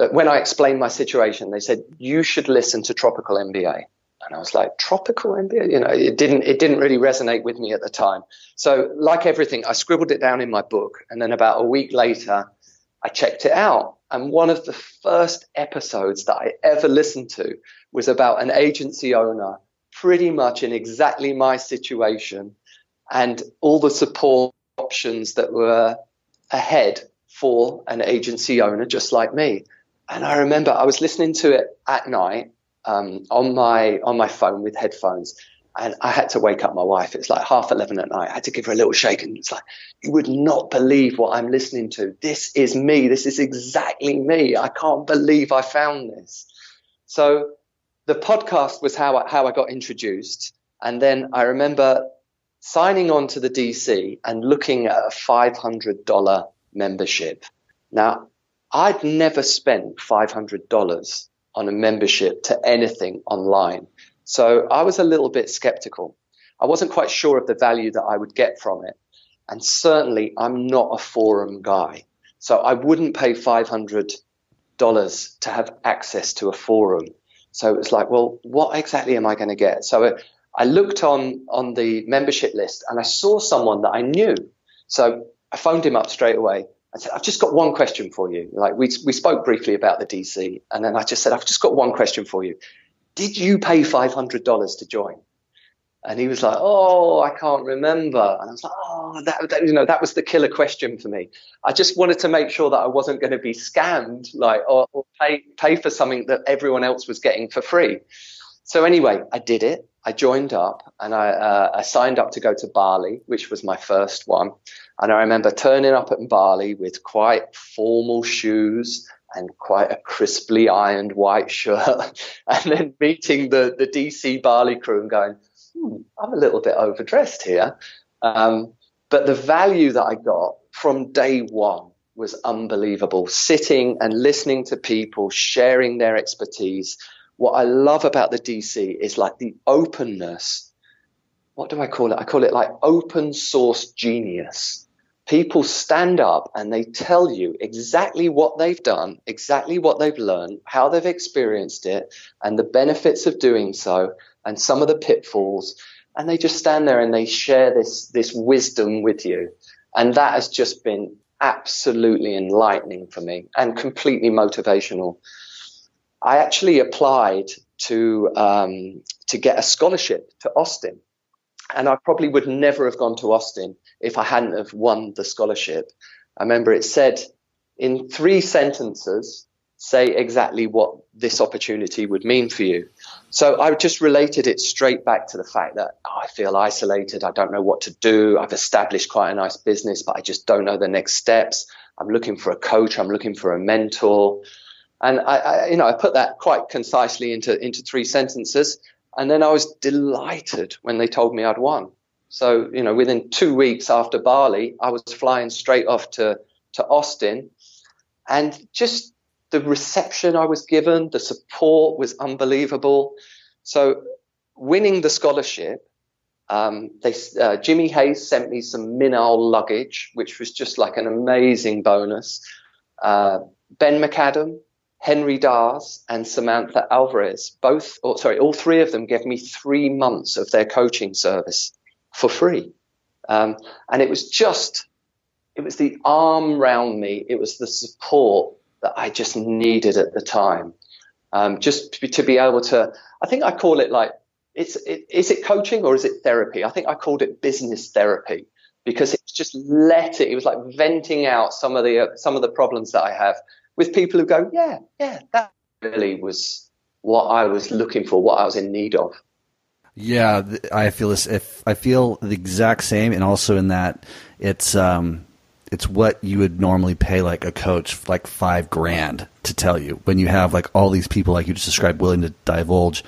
uh, when I explained my situation, they said, you should listen to Tropical MBA. And I was like, tropical MBA? You know, it didn't, it didn't really resonate with me at the time. So like everything, I scribbled it down in my book. And then about a week later, I checked it out. And one of the first episodes that I ever listened to was about an agency owner, pretty much in exactly my situation, and all the support options that were ahead for an agency owner just like me. And I remember I was listening to it at night um, on my on my phone with headphones, and I had to wake up my wife. It's like half 11 at night. I had to give her a little shake. And it's like, you would not believe what I'm listening to. This is me. This is exactly me. I can't believe I found this. So the podcast was how I, how I got introduced. And then I remember signing on to the DC and looking at a $500 membership. Now, I'd never spent $500 on a membership to anything online. So I was a little bit skeptical. I wasn't quite sure of the value that I would get from it. And certainly I'm not a forum guy. So I wouldn't pay $500 to have access to a forum. So it was like, well, what exactly am I going to get? So I looked on, on the membership list and I saw someone that I knew. So I phoned him up straight away. I said, I've just got one question for you. Like we, we spoke briefly about the DC and then I just said, I've just got one question for you did you pay $500 to join? And he was like, oh, I can't remember. And I was like, oh, that, that, you know, that was the killer question for me. I just wanted to make sure that I wasn't going to be scammed, like, or, or pay, pay for something that everyone else was getting for free. So anyway, I did it. I joined up and I, uh, I signed up to go to Bali, which was my first one. And I remember turning up at Bali with quite formal shoes and quite a crisply ironed white shirt, and then meeting the, the DC Bali crew and going, hmm, I'm a little bit overdressed here. Um, but the value that I got from day one was unbelievable. Sitting and listening to people sharing their expertise. What I love about the DC is like the openness. What do I call it? I call it like open source genius people stand up and they tell you exactly what they've done, exactly what they've learned, how they've experienced it, and the benefits of doing so, and some of the pitfalls. And they just stand there and they share this, this wisdom with you. And that has just been absolutely enlightening for me and completely motivational. I actually applied to, um, to get a scholarship to Austin. And I probably would never have gone to Austin if I hadn't have won the scholarship. I remember it said in three sentences, say exactly what this opportunity would mean for you. So I just related it straight back to the fact that oh, I feel isolated. I don't know what to do. I've established quite a nice business, but I just don't know the next steps. I'm looking for a coach. I'm looking for a mentor. And I, I you know, I put that quite concisely into, into three sentences. And then I was delighted when they told me I'd won. So, you know, within two weeks after Bali, I was flying straight off to, to Austin. And just the reception I was given, the support was unbelievable. So, winning the scholarship, um, they, uh, Jimmy Hayes sent me some Minaal luggage, which was just like an amazing bonus. Uh, ben McAdam, Henry Dars, and Samantha Alvarez, both, or, sorry, all three of them gave me three months of their coaching service for free. Um, and it was just, it was the arm round me. It was the support that I just needed at the time. Um, just to be, able to, I think I call it like, it's, it, is it coaching or is it therapy? I think I called it business therapy because it's just let it, it was like venting out some of the, uh, some of the problems that I have with people who go, yeah, yeah, that really was what I was looking for, what I was in need of. Yeah, I feel this. If I feel the exact same, and also in that it's um, it's what you would normally pay like a coach like five grand to tell you when you have like all these people like you just described willing to divulge.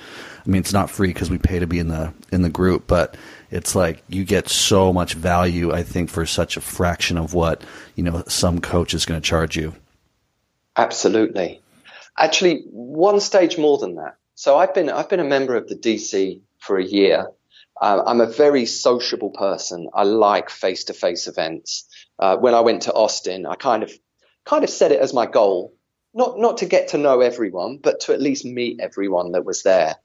I mean, it's not free because we pay to be in the in the group, but it's like you get so much value. I think for such a fraction of what you know some coach is going to charge you. Absolutely, actually, one stage more than that. So I've been I've been a member of the DC for a year. Uh, I'm a very sociable person. I like face to face events. Uh, when I went to Austin, I kind of kind of set it as my goal, not not to get to know everyone, but to at least meet everyone that was there.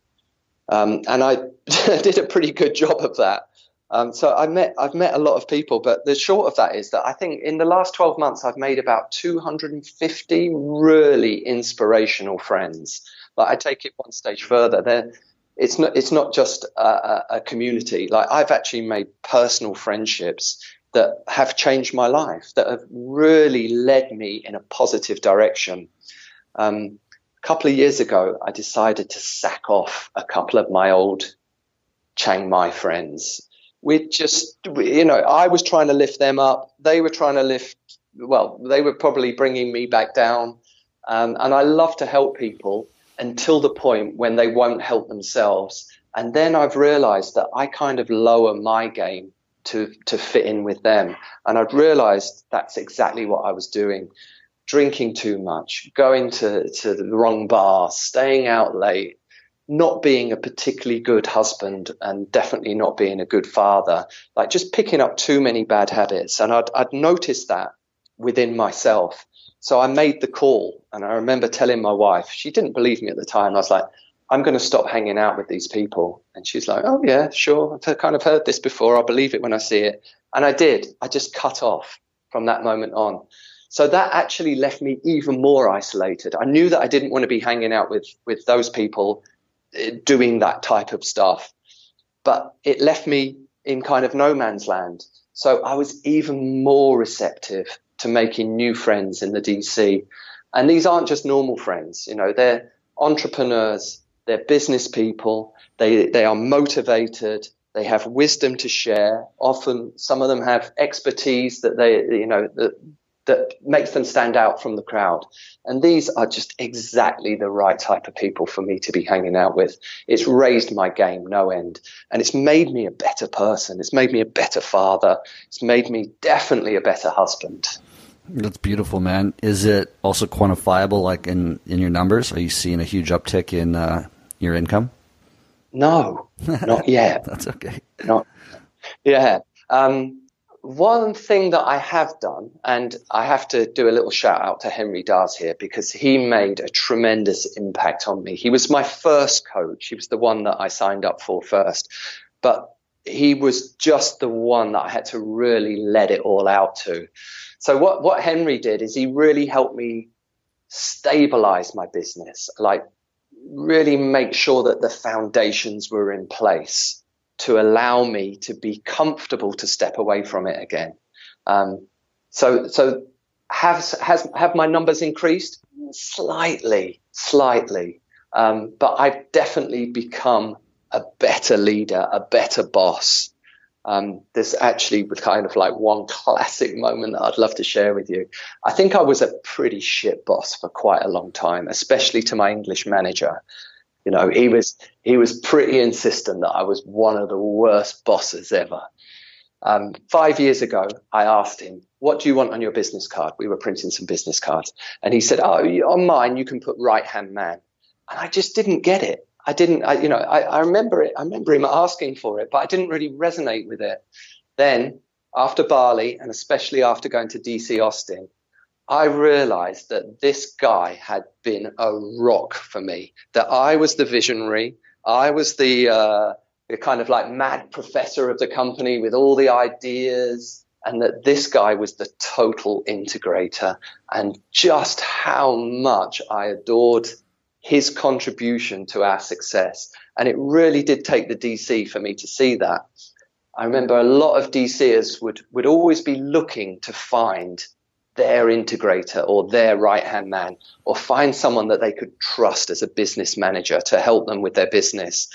Um, and I did a pretty good job of that. Um, so I met, I've met a lot of people, but the short of that is that I think in the last 12 months, I've made about 250 really inspirational friends. Like I take it one stage further. They're, it's not, it's not just a, a community. Like I've actually made personal friendships that have changed my life, that have really led me in a positive direction. Um, a couple of years ago, I decided to sack off a couple of my old Chiang Mai friends we just, you know, I was trying to lift them up. They were trying to lift, well, they were probably bringing me back down. Um, and I love to help people until the point when they won't help themselves. And then I've realized that I kind of lower my game to, to fit in with them. And I've realized that's exactly what I was doing. Drinking too much, going to, to the wrong bar, staying out late, not being a particularly good husband and definitely not being a good father, like just picking up too many bad habits. And I'd, I'd noticed that within myself. So I made the call and I remember telling my wife, she didn't believe me at the time. I was like, I'm going to stop hanging out with these people. And she's like, Oh, yeah, sure. I've kind of heard this before. I'll believe it when I see it. And I did. I just cut off from that moment on. So that actually left me even more isolated. I knew that I didn't want to be hanging out with, with those people eh, doing that type of stuff. But it left me in kind of no man's land. So I was even more receptive to making new friends in the DC. And these aren't just normal friends, you know, they're entrepreneurs, they're business people, they, they are motivated, they have wisdom to share. Often some of them have expertise that they, you know, that that makes them stand out from the crowd. And these are just exactly the right type of people for me to be hanging out with. It's raised my game no end. And it's made me a better person. It's made me a better father. It's made me definitely a better husband. That's beautiful, man. Is it also quantifiable, like in, in your numbers? Are you seeing a huge uptick in uh, your income? No, not yet. That's okay. Not, yeah. Um, one thing that I have done, and I have to do a little shout out to Henry Dars here because he made a tremendous impact on me. He was my first coach. He was the one that I signed up for first, but he was just the one that I had to really let it all out to. So what, what Henry did is he really helped me stabilize my business, like really make sure that the foundations were in place to allow me to be comfortable to step away from it again. Um, so, so have, has, have my numbers increased? Slightly, slightly. Um, but I've definitely become a better leader, a better boss. Um, there's actually kind of like one classic moment that I'd love to share with you. I think I was a pretty shit boss for quite a long time, especially to my English manager. You know, he was he was pretty insistent that I was one of the worst bosses ever. Um, five years ago, I asked him, "What do you want on your business card?" We were printing some business cards, and he said, "Oh, on mine you can put right hand man." And I just didn't get it. I didn't, I, you know, I, I remember it. I remember him asking for it, but I didn't really resonate with it. Then, after Bali, and especially after going to DC Austin, I realized that this guy had been a rock for me, that I was the visionary. I was the, uh, the kind of like mad professor of the company with all the ideas and that this guy was the total integrator and just how much I adored his contribution to our success. And it really did take the DC for me to see that. I remember a lot of DCers would, would always be looking to find their integrator or their right hand man or find someone that they could trust as a business manager to help them with their business.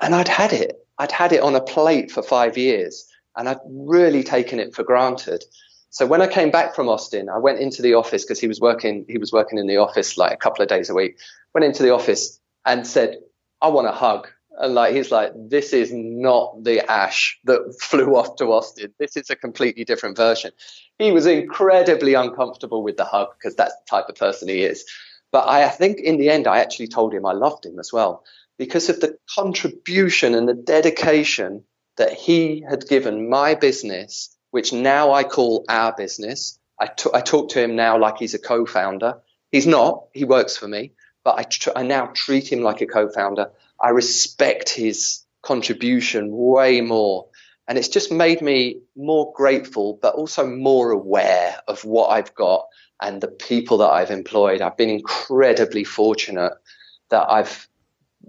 And I'd had it. I'd had it on a plate for five years and I'd really taken it for granted. So when I came back from Austin, I went into the office because he was working, he was working in the office like a couple of days a week, went into the office and said, I want a hug. And like he's like, this is not the Ash that flew off to Austin. This is a completely different version. He was incredibly uncomfortable with the hug because that's the type of person he is. But I, think in the end, I actually told him I loved him as well because of the contribution and the dedication that he had given my business, which now I call our business. I, t- I talk to him now like he's a co-founder. He's not. He works for me, but I, tr- I now treat him like a co-founder. I respect his contribution way more. And it's just made me more grateful, but also more aware of what I've got and the people that I've employed. I've been incredibly fortunate that I've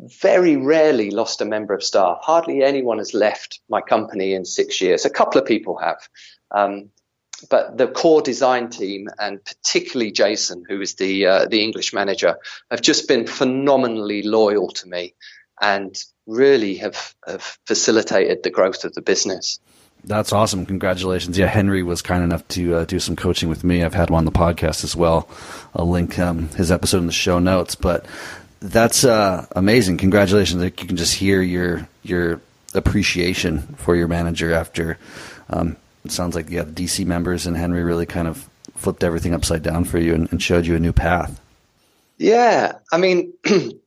very rarely lost a member of staff. Hardly anyone has left my company in six years. A couple of people have. Um, but the core design team and particularly Jason, who is the uh, the English manager, have just been phenomenally loyal to me and really have, have facilitated the growth of the business. That's awesome. Congratulations. Yeah, Henry was kind enough to uh, do some coaching with me. I've had him on the podcast as well. I'll link um, his episode in the show notes. But that's uh, amazing. Congratulations. Like you can just hear your your appreciation for your manager after um, it sounds like you have DC members and Henry really kind of flipped everything upside down for you and, and showed you a new path. Yeah, I mean,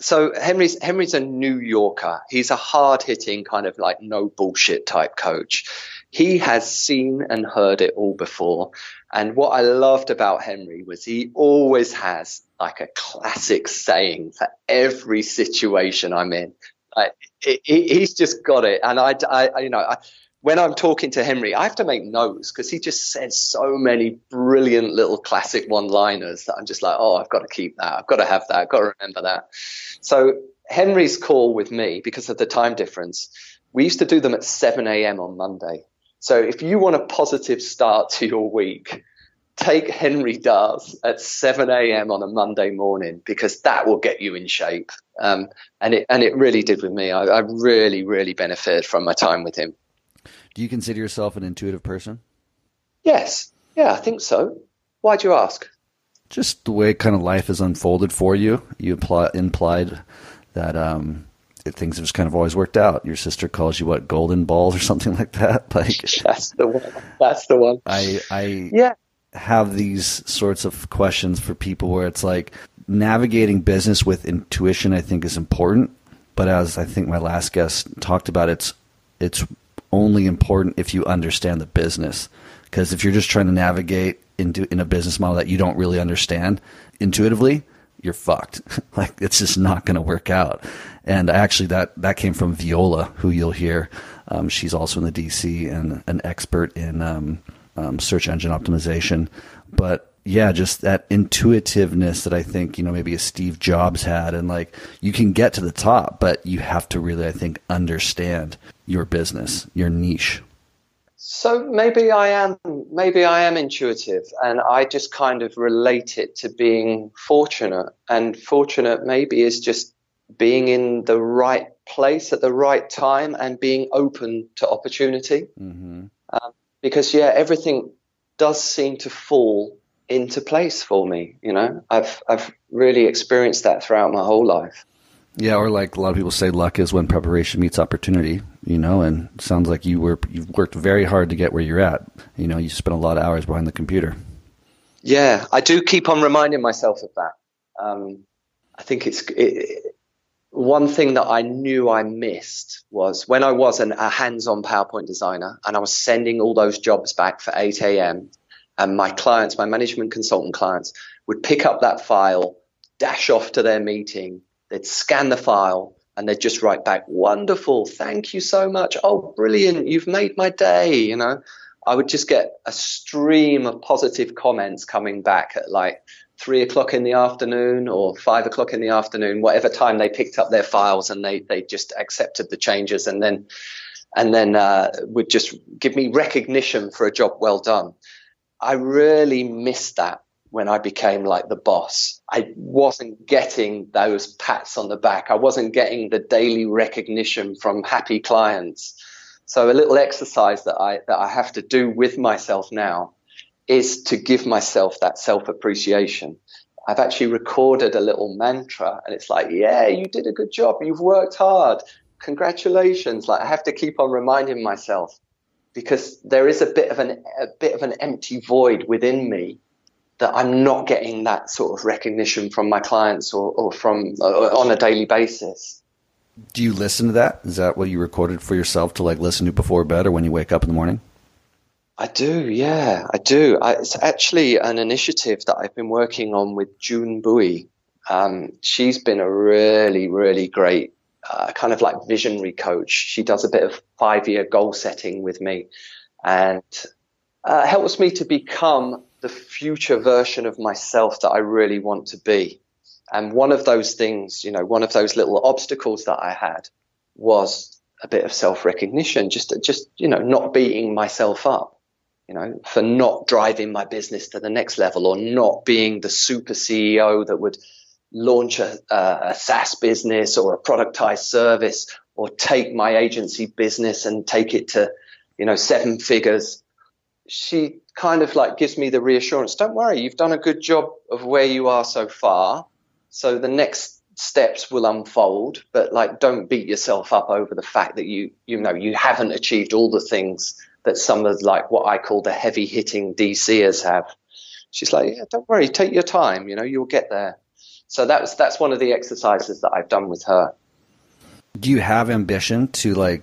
so Henry's Henry's a New Yorker. He's a hard hitting kind of like no bullshit type coach. He has seen and heard it all before. And what I loved about Henry was he always has like a classic saying for every situation I'm in. Like, he, he's just got it. And I, I you know, I, when I'm talking to Henry, I have to make notes because he just says so many brilliant little classic one liners that I'm just like, oh, I've got to keep that. I've got to have that. I've got to remember that. So Henry's call with me, because of the time difference, we used to do them at 7 a.m. on Monday. So if you want a positive start to your week, take Henry Dars at 7 a.m. on a Monday morning because that will get you in shape. Um, and it and it really did with me. I, I really, really benefited from my time with him. Do you consider yourself an intuitive person? Yes. Yeah, I think so. Why do you ask? Just the way kind of life has unfolded for you. You impl- implied that um, things have just kind of always worked out. Your sister calls you what golden balls or something like that. Like that's the one. That's the one. I I yeah. Have these sorts of questions for people where it's like navigating business with intuition. I think is important, but as I think my last guest talked about, it's it's only important if you understand the business. Because if you're just trying to navigate into in a business model that you don't really understand intuitively, you're fucked. like it's just not going to work out. And actually, that that came from Viola, who you'll hear. Um, she's also in the DC and an expert in um, um, search engine optimization. But yeah, just that intuitiveness that I think, you know, maybe a Steve Jobs had. And like, you can get to the top, but you have to really, I think, understand your business, your niche. So maybe I am, maybe I am intuitive and I just kind of relate it to being fortunate. And fortunate maybe is just being in the right place at the right time and being open to opportunity. Mm-hmm. Um, because yeah, everything does seem to fall into place for me. You know, I've I've really experienced that throughout my whole life. Yeah, or like a lot of people say, luck is when preparation meets opportunity. You know, and sounds like you were you've worked very hard to get where you're at. You know, you spent a lot of hours behind the computer. Yeah, I do keep on reminding myself of that. Um, I think it's it, one thing that I knew I missed was when I was an, a hands-on PowerPoint designer and I was sending all those jobs back for 8 a.m and my clients, my management consultant clients, would pick up that file, dash off to their meeting, they'd scan the file, and they'd just write back, "Wonderful, thank you so much. Oh, brilliant, you've made my day." You know, I would just get a stream of positive comments coming back at like three o'clock in the afternoon or five o'clock in the afternoon, whatever time they picked up their files, and they they just accepted the changes, and then and then uh, would just give me recognition for a job well done. I really missed that when I became like the boss. I wasn't getting those pats on the back. I wasn't getting the daily recognition from happy clients. So a little exercise that I that I have to do with myself now is to give myself that self appreciation. I've actually recorded a little mantra and it's like, yeah, you did a good job. You've worked hard. Congratulations. Like I have to keep on reminding myself because there is a bit of an a bit of an empty void within me that I'm not getting that sort of recognition from my clients or, or from uh, on a daily basis. Do you listen to that? Is that what you recorded for yourself to like listen to before bed or when you wake up in the morning? I do, yeah, I do. I, it's actually an initiative that I've been working on with June Bowie. Um, she's been a really, really great uh, kind of like visionary coach. She does a bit of five year goal setting with me and uh, helps me to become the future version of myself that I really want to be. And one of those things, you know, one of those little obstacles that I had was a bit of self recognition, just, just, you know, not beating myself up, you know, for not driving my business to the next level or not being the super CEO that would launch a, a SaaS business or a productized service or take my agency business and take it to, you know, seven figures. She kind of like gives me the reassurance. Don't worry. You've done a good job of where you are so far. So the next steps will unfold, but like, don't beat yourself up over the fact that you, you know, you haven't achieved all the things that some of like what I call the heavy hitting DCers have. She's like, yeah, don't worry. Take your time. You know, you'll get there. So that's that's one of the exercises that I've done with her. Do you have ambition to like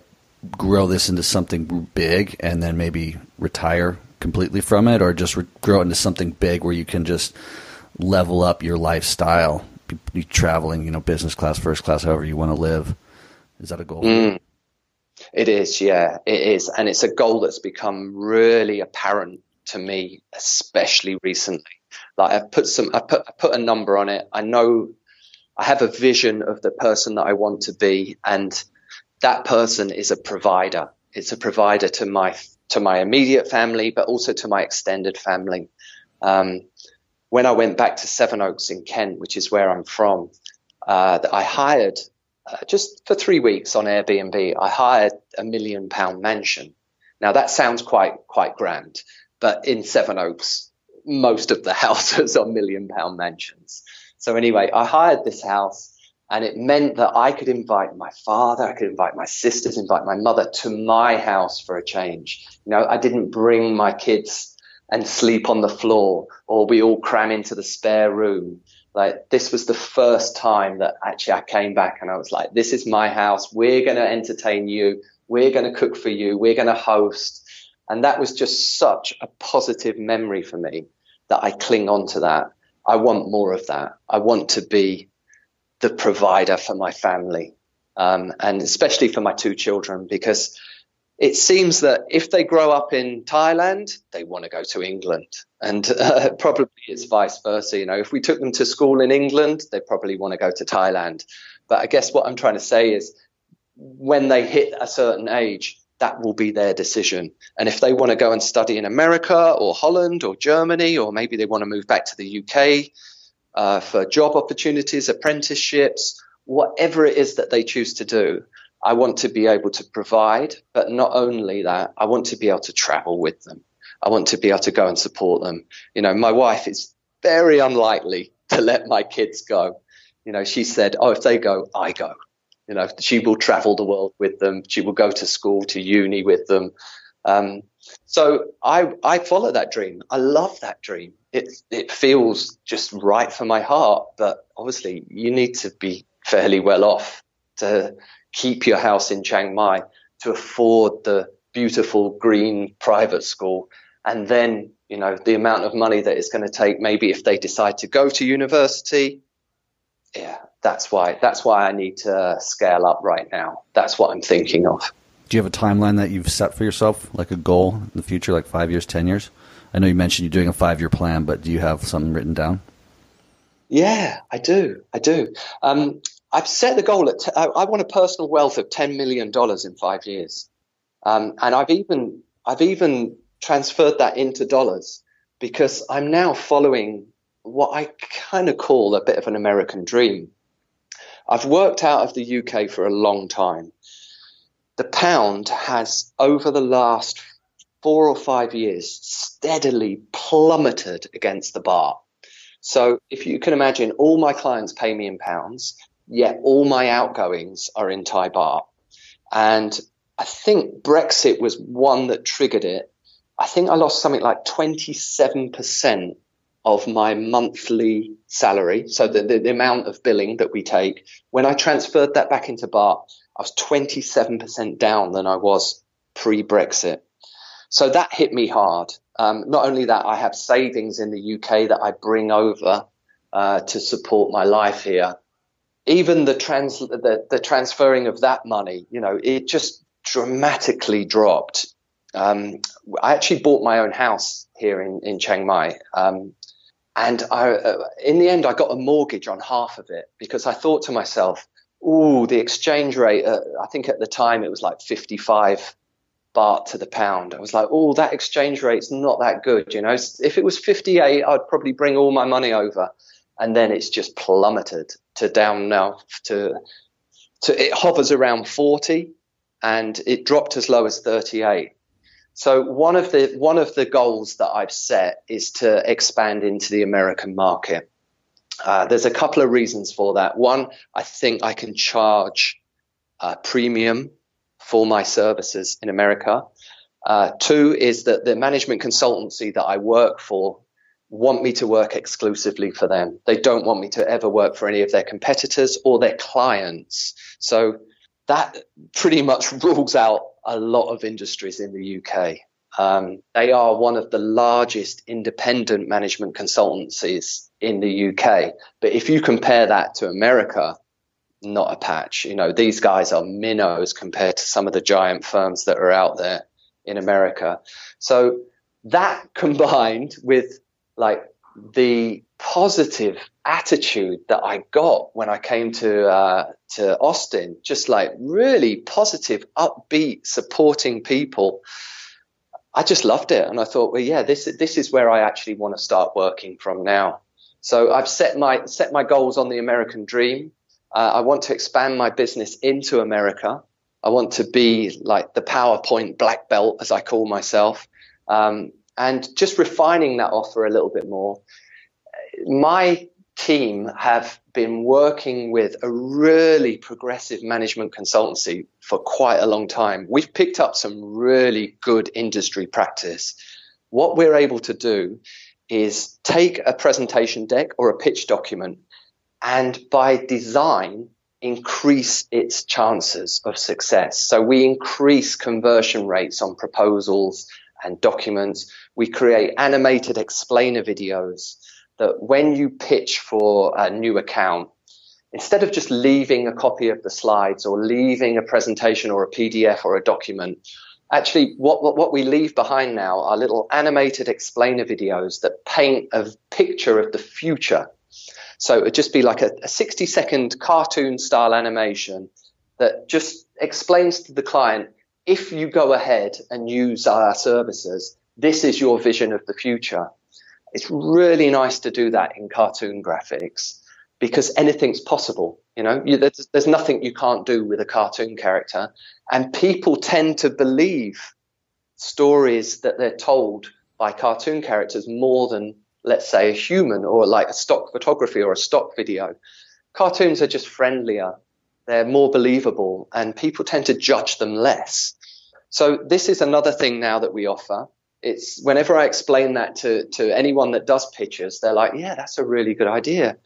grow this into something big and then maybe retire completely from it, or just re- grow it into something big where you can just level up your lifestyle, be, be traveling, you know, business class, first class, however you want to live? Is that a goal? Mm. It is, yeah, it is, and it's a goal that's become really apparent to me, especially recently. Like I've put some, I put, I put a number on it. I know I have a vision of the person that I want to be, and that person is a provider. It's a provider to my to my immediate family, but also to my extended family. Um, when I went back to Sevenoaks in Kent, which is where I'm from, uh, I hired uh, just for three weeks on Airbnb. I hired a million pound mansion. Now that sounds quite quite grand, but in Sevenoaks, most of the houses are million pound mansions. So anyway, I hired this house and it meant that I could invite my father, I could invite my sisters, invite my mother to my house for a change. You know, I didn't bring my kids and sleep on the floor or we all cram into the spare room. Like this was the first time that actually I came back and I was like, this is my house. We're going to entertain you. We're going to cook for you. We're going to host. And that was just such a positive memory for me that I cling on to that. I want more of that. I want to be the provider for my family, um, and especially for my two children, because it seems that if they grow up in Thailand, they want to go to England, and uh, probably it's vice versa. You know, if we took them to school in England, they probably want to go to Thailand. But I guess what I'm trying to say is, when they hit a certain age, that will be their decision. And if they want to go and study in America or Holland or Germany, or maybe they want to move back to the UK uh, for job opportunities, apprenticeships, whatever it is that they choose to do, I want to be able to provide. But not only that, I want to be able to travel with them. I want to be able to go and support them. You know, my wife is very unlikely to let my kids go. You know, she said, Oh, if they go, I go. You know, she will travel the world with them. She will go to school, to uni with them. Um, so I, I follow that dream. I love that dream. It, it feels just right for my heart. But obviously, you need to be fairly well off to keep your house in Chiang Mai, to afford the beautiful green private school. And then, you know, the amount of money that it's going to take, maybe if they decide to go to university, yeah, that's why that's why I need to scale up right now. That's what I'm thinking of. Do you have a timeline that you've set for yourself, like a goal in the future, like five years, ten years? I know you mentioned you're doing a five year plan, but do you have something written down? Yeah, I do. I do. Um, I've set the goal at. T- I want a personal wealth of ten million dollars in five years, um, and I've even I've even transferred that into dollars because I'm now following what I kind of call a bit of an American dream. I've worked out of the UK for a long time. The pound has, over the last four or five years, steadily plummeted against the baht. So if you can imagine, all my clients pay me in pounds, yet all my outgoings are in Thai baht. And I think Brexit was one that triggered it. I think I lost something like 27% of my monthly salary, so the, the, the, amount of billing that we take, when I transferred that back into baht, I was 27% down than I was pre Brexit. So that hit me hard. Um, not only that, I have savings in the UK that I bring over uh, to support my life here. Even the trans the, the transferring of that money, you know, it just dramatically dropped. Um, I actually bought my own house here in in Chiang Mai. Um, and I, uh, in the end, I got a mortgage on half of it because I thought to myself, "Ooh, the exchange rate." Uh, I think at the time it was like 55 baht to the pound. I was like, "Oh, that exchange rate's not that good." You know, if it was 58, I'd probably bring all my money over, and then it's just plummeted to down now to to it hovers around 40, and it dropped as low as 38. So one of the one of the goals that I've set is to expand into the American market. Uh, there's a couple of reasons for that. One, I think I can charge a premium for my services in America. Uh, two is that the management consultancy that I work for want me to work exclusively for them. They don't want me to ever work for any of their competitors or their clients. So that pretty much rules out a lot of industries in the UK. Um, they are one of the largest independent management consultancies in the UK. But if you compare that to America, not a patch. You know, these guys are minnows compared to some of the giant firms that are out there in America. So that combined with like the positive attitude that I got when I came to uh, to Austin, just like really positive, upbeat, supporting people. I just loved it, and I thought, well, yeah, this this is where I actually want to start working from now. So I've set my set my goals on the American dream. Uh, I want to expand my business into America. I want to be like the PowerPoint black belt, as I call myself, um, and just refining that offer a little bit more my team have been working with a really progressive management consultancy for quite a long time. We've picked up some really good industry practice. What we're able to do is take a presentation deck or a pitch document and by design increase its chances of success. So we increase conversion rates on proposals and documents. We create animated explainer videos that when you pitch for a new account, instead of just leaving a copy of the slides or leaving a presentation or a PDF or a document, actually what, what, what we leave behind now are little animated explainer videos that paint a picture of the future. So it'd just be like a, a 60 second cartoon style animation that just explains to the client, if you go ahead and use our services, this is your vision of the future. It's really nice to do that in cartoon graphics because anything's possible. You know, you, there's, there's nothing you can't do with a cartoon character. And people tend to believe stories that they're told by cartoon characters more than, let's say, a human or like a stock photography or a stock video. Cartoons are just friendlier, they're more believable, and people tend to judge them less. So, this is another thing now that we offer it's whenever I explain that to, to anyone that does pictures, they're like, yeah, that's a really good idea.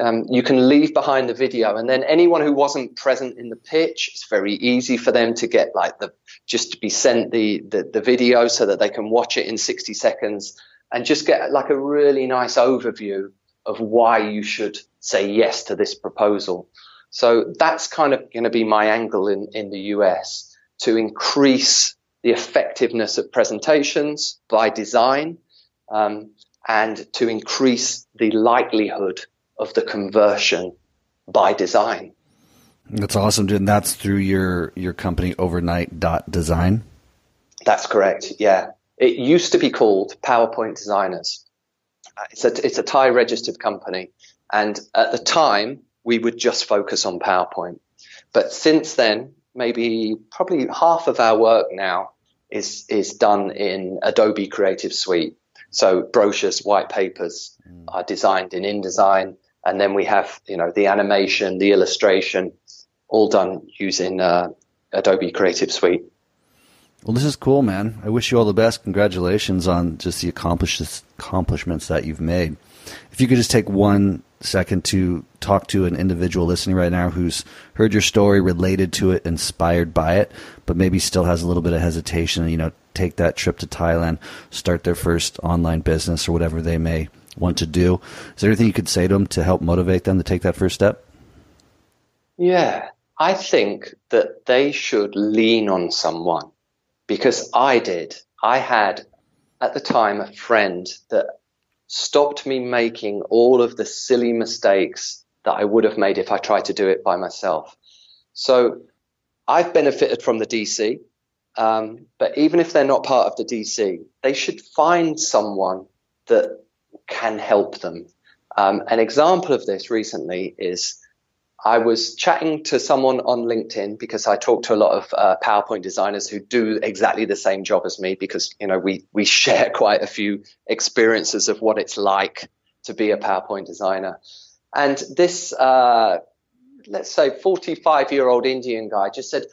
Um, you can leave behind the video and then anyone who wasn't present in the pitch it's very easy for them to get like the just to be sent the, the, the video so that they can watch it in 60 seconds and just get like a really nice overview of why you should say yes to this proposal so that's kind of going to be my angle in, in the us to increase the effectiveness of presentations by design um, and to increase the likelihood of the conversion by design. That's awesome, dude. And that's through your your company overnight dot design. That's correct. Yeah, it used to be called PowerPoint Designers. It's a it's a Thai registered company, and at the time we would just focus on PowerPoint. But since then, maybe probably half of our work now is is done in Adobe Creative Suite. So brochures, white papers mm. are designed in InDesign, and then we have you know the animation, the illustration, all done using uh, Adobe Creative Suite. Well, this is cool, man. I wish you all the best. Congratulations on just the accomplishments that you've made. If you could just take one second to talk to an individual listening right now who's heard your story, related to it, inspired by it, but maybe still has a little bit of hesitation, you know, take that trip to Thailand, start their first online business or whatever they may want to do. Is there anything you could say to them to help motivate them to take that first step? Yeah, I think that they should lean on someone because I did. I had at the time a friend that stopped me making all of the silly mistakes that I would have made if I tried to do it by myself. So I've benefited from the DC, um, but even if they're not part of the DC, they should find someone that can help them. Um, an example of this recently is I was chatting to someone on LinkedIn because I talk to a lot of uh, PowerPoint designers who do exactly the same job as me because you know we we share quite a few experiences of what it's like to be a PowerPoint designer. And this, uh, let's say, 45 year old Indian guy just said,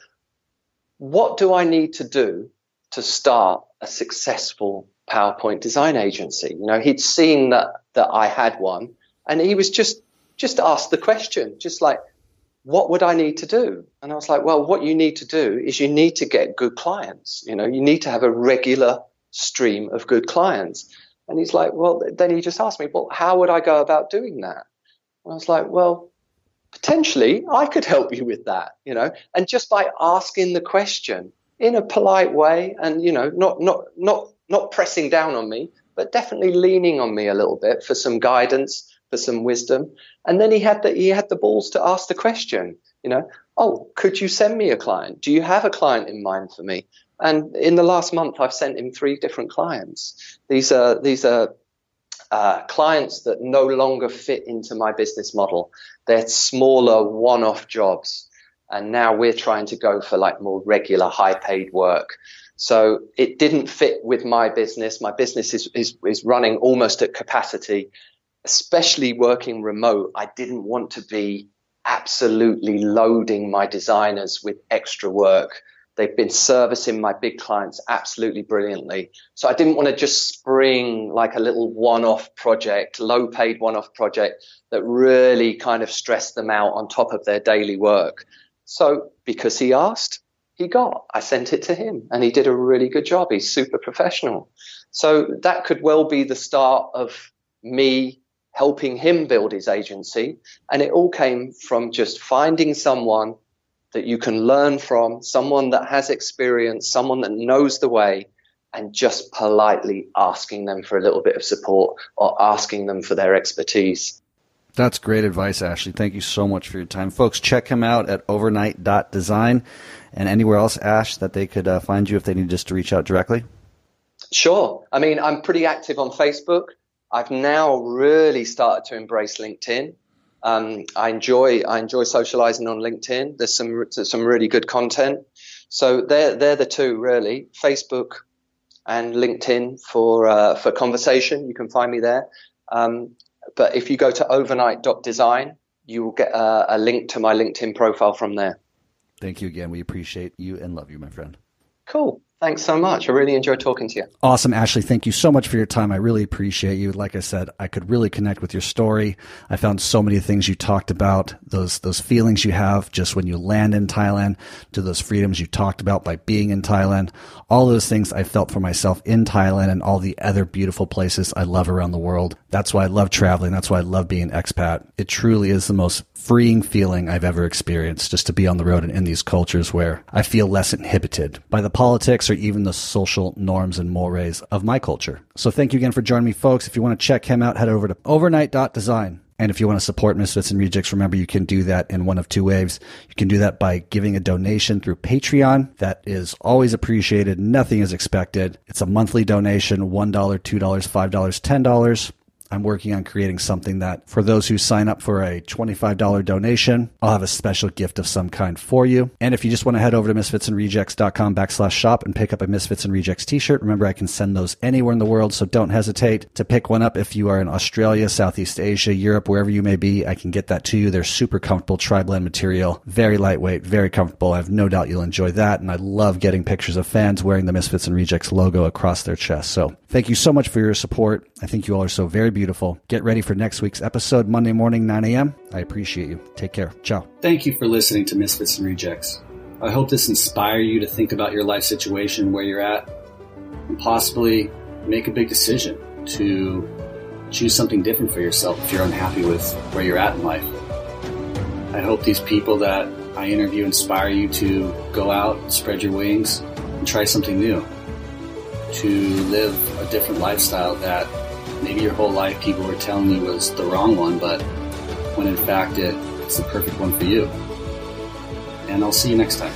"What do I need to do to start a successful PowerPoint design agency?" You know, he'd seen that that I had one, and he was just just ask the question, just like, what would I need to do? And I was like, well, what you need to do is you need to get good clients. You know, you need to have a regular stream of good clients. And he's like, well, then he just asked me, well, how would I go about doing that? And I was like, well, potentially I could help you with that, you know, and just by asking the question in a polite way and, you know, not, not, not, not pressing down on me, but definitely leaning on me a little bit for some guidance, for some wisdom. And then he had the he had the balls to ask the question, you know, oh, could you send me a client? Do you have a client in mind for me? And in the last month, I've sent him three different clients. These are these are uh, clients that no longer fit into my business model. They're smaller one-off jobs, and now we're trying to go for like more regular, high-paid work. So it didn't fit with my business. My business is, is, is running almost at capacity especially working remote, I didn't want to be absolutely loading my designers with extra work. They've been servicing my big clients absolutely brilliantly. So I didn't want to just spring like a little one off project, low paid one off project that really kind of stressed them out on top of their daily work. So because he asked, he got. I sent it to him and he did a really good job. He's super professional. So that could well be the start of me helping him build his agency. And it all came from just finding someone that you can learn from, someone that has experience, someone that knows the way, and just politely asking them for a little bit of support or asking them for their expertise. That's great advice, Ashley. Thank you so much for your time. Folks, check him out at overnight.design and anywhere else, Ash, that they could uh, find you if they need just to reach out directly. Sure. I mean, I'm pretty active on Facebook. I've now really started to embrace LinkedIn. Um, I enjoy I enjoy socializing on LinkedIn. There's some there's some really good content. So they're they're the two really. Facebook and LinkedIn for uh, for conversation. You can find me there. Um, but if you go to overnight.design, you will get a, a link to my LinkedIn profile from there. Thank you again. We appreciate you and love you, my friend. Cool. Thanks so much. I really enjoyed talking to you. Awesome, Ashley. Thank you so much for your time. I really appreciate you. Like I said, I could really connect with your story. I found so many things you talked about, those those feelings you have just when you land in Thailand, to those freedoms you talked about by being in Thailand. All those things I felt for myself in Thailand and all the other beautiful places I love around the world. That's why I love traveling. That's why I love being an expat. It truly is the most freeing feeling I've ever experienced just to be on the road and in these cultures where I feel less inhibited by the politics or even the social norms and mores of my culture. So thank you again for joining me, folks. If you want to check him out, head over to overnight.design. And if you want to support Misfits and Rejects, remember you can do that in one of two ways. You can do that by giving a donation through Patreon. That is always appreciated. Nothing is expected. It's a monthly donation, $1, $2, $5, $10. I'm working on creating something that for those who sign up for a $25 donation, I'll have a special gift of some kind for you. And if you just want to head over to misfitsandrejects.com backslash shop and pick up a Misfits and Rejects t-shirt, remember I can send those anywhere in the world. So don't hesitate to pick one up. If you are in Australia, Southeast Asia, Europe, wherever you may be, I can get that to you. They're super comfortable tri-blend material, very lightweight, very comfortable. I have no doubt you'll enjoy that. And I love getting pictures of fans wearing the Misfits and Rejects logo across their chest. So thank you so much for your support. I think you all are so very beautiful. Get ready for next week's episode, Monday morning, 9 a.m. I appreciate you. Take care. Ciao. Thank you for listening to Misfits and Rejects. I hope this inspire you to think about your life situation, where you're at, and possibly make a big decision to choose something different for yourself if you're unhappy with where you're at in life. I hope these people that I interview inspire you to go out, spread your wings, and try something new. To live a different lifestyle that maybe your whole life people were telling you was the wrong one, but when in fact it's the perfect one for you. And I'll see you next time.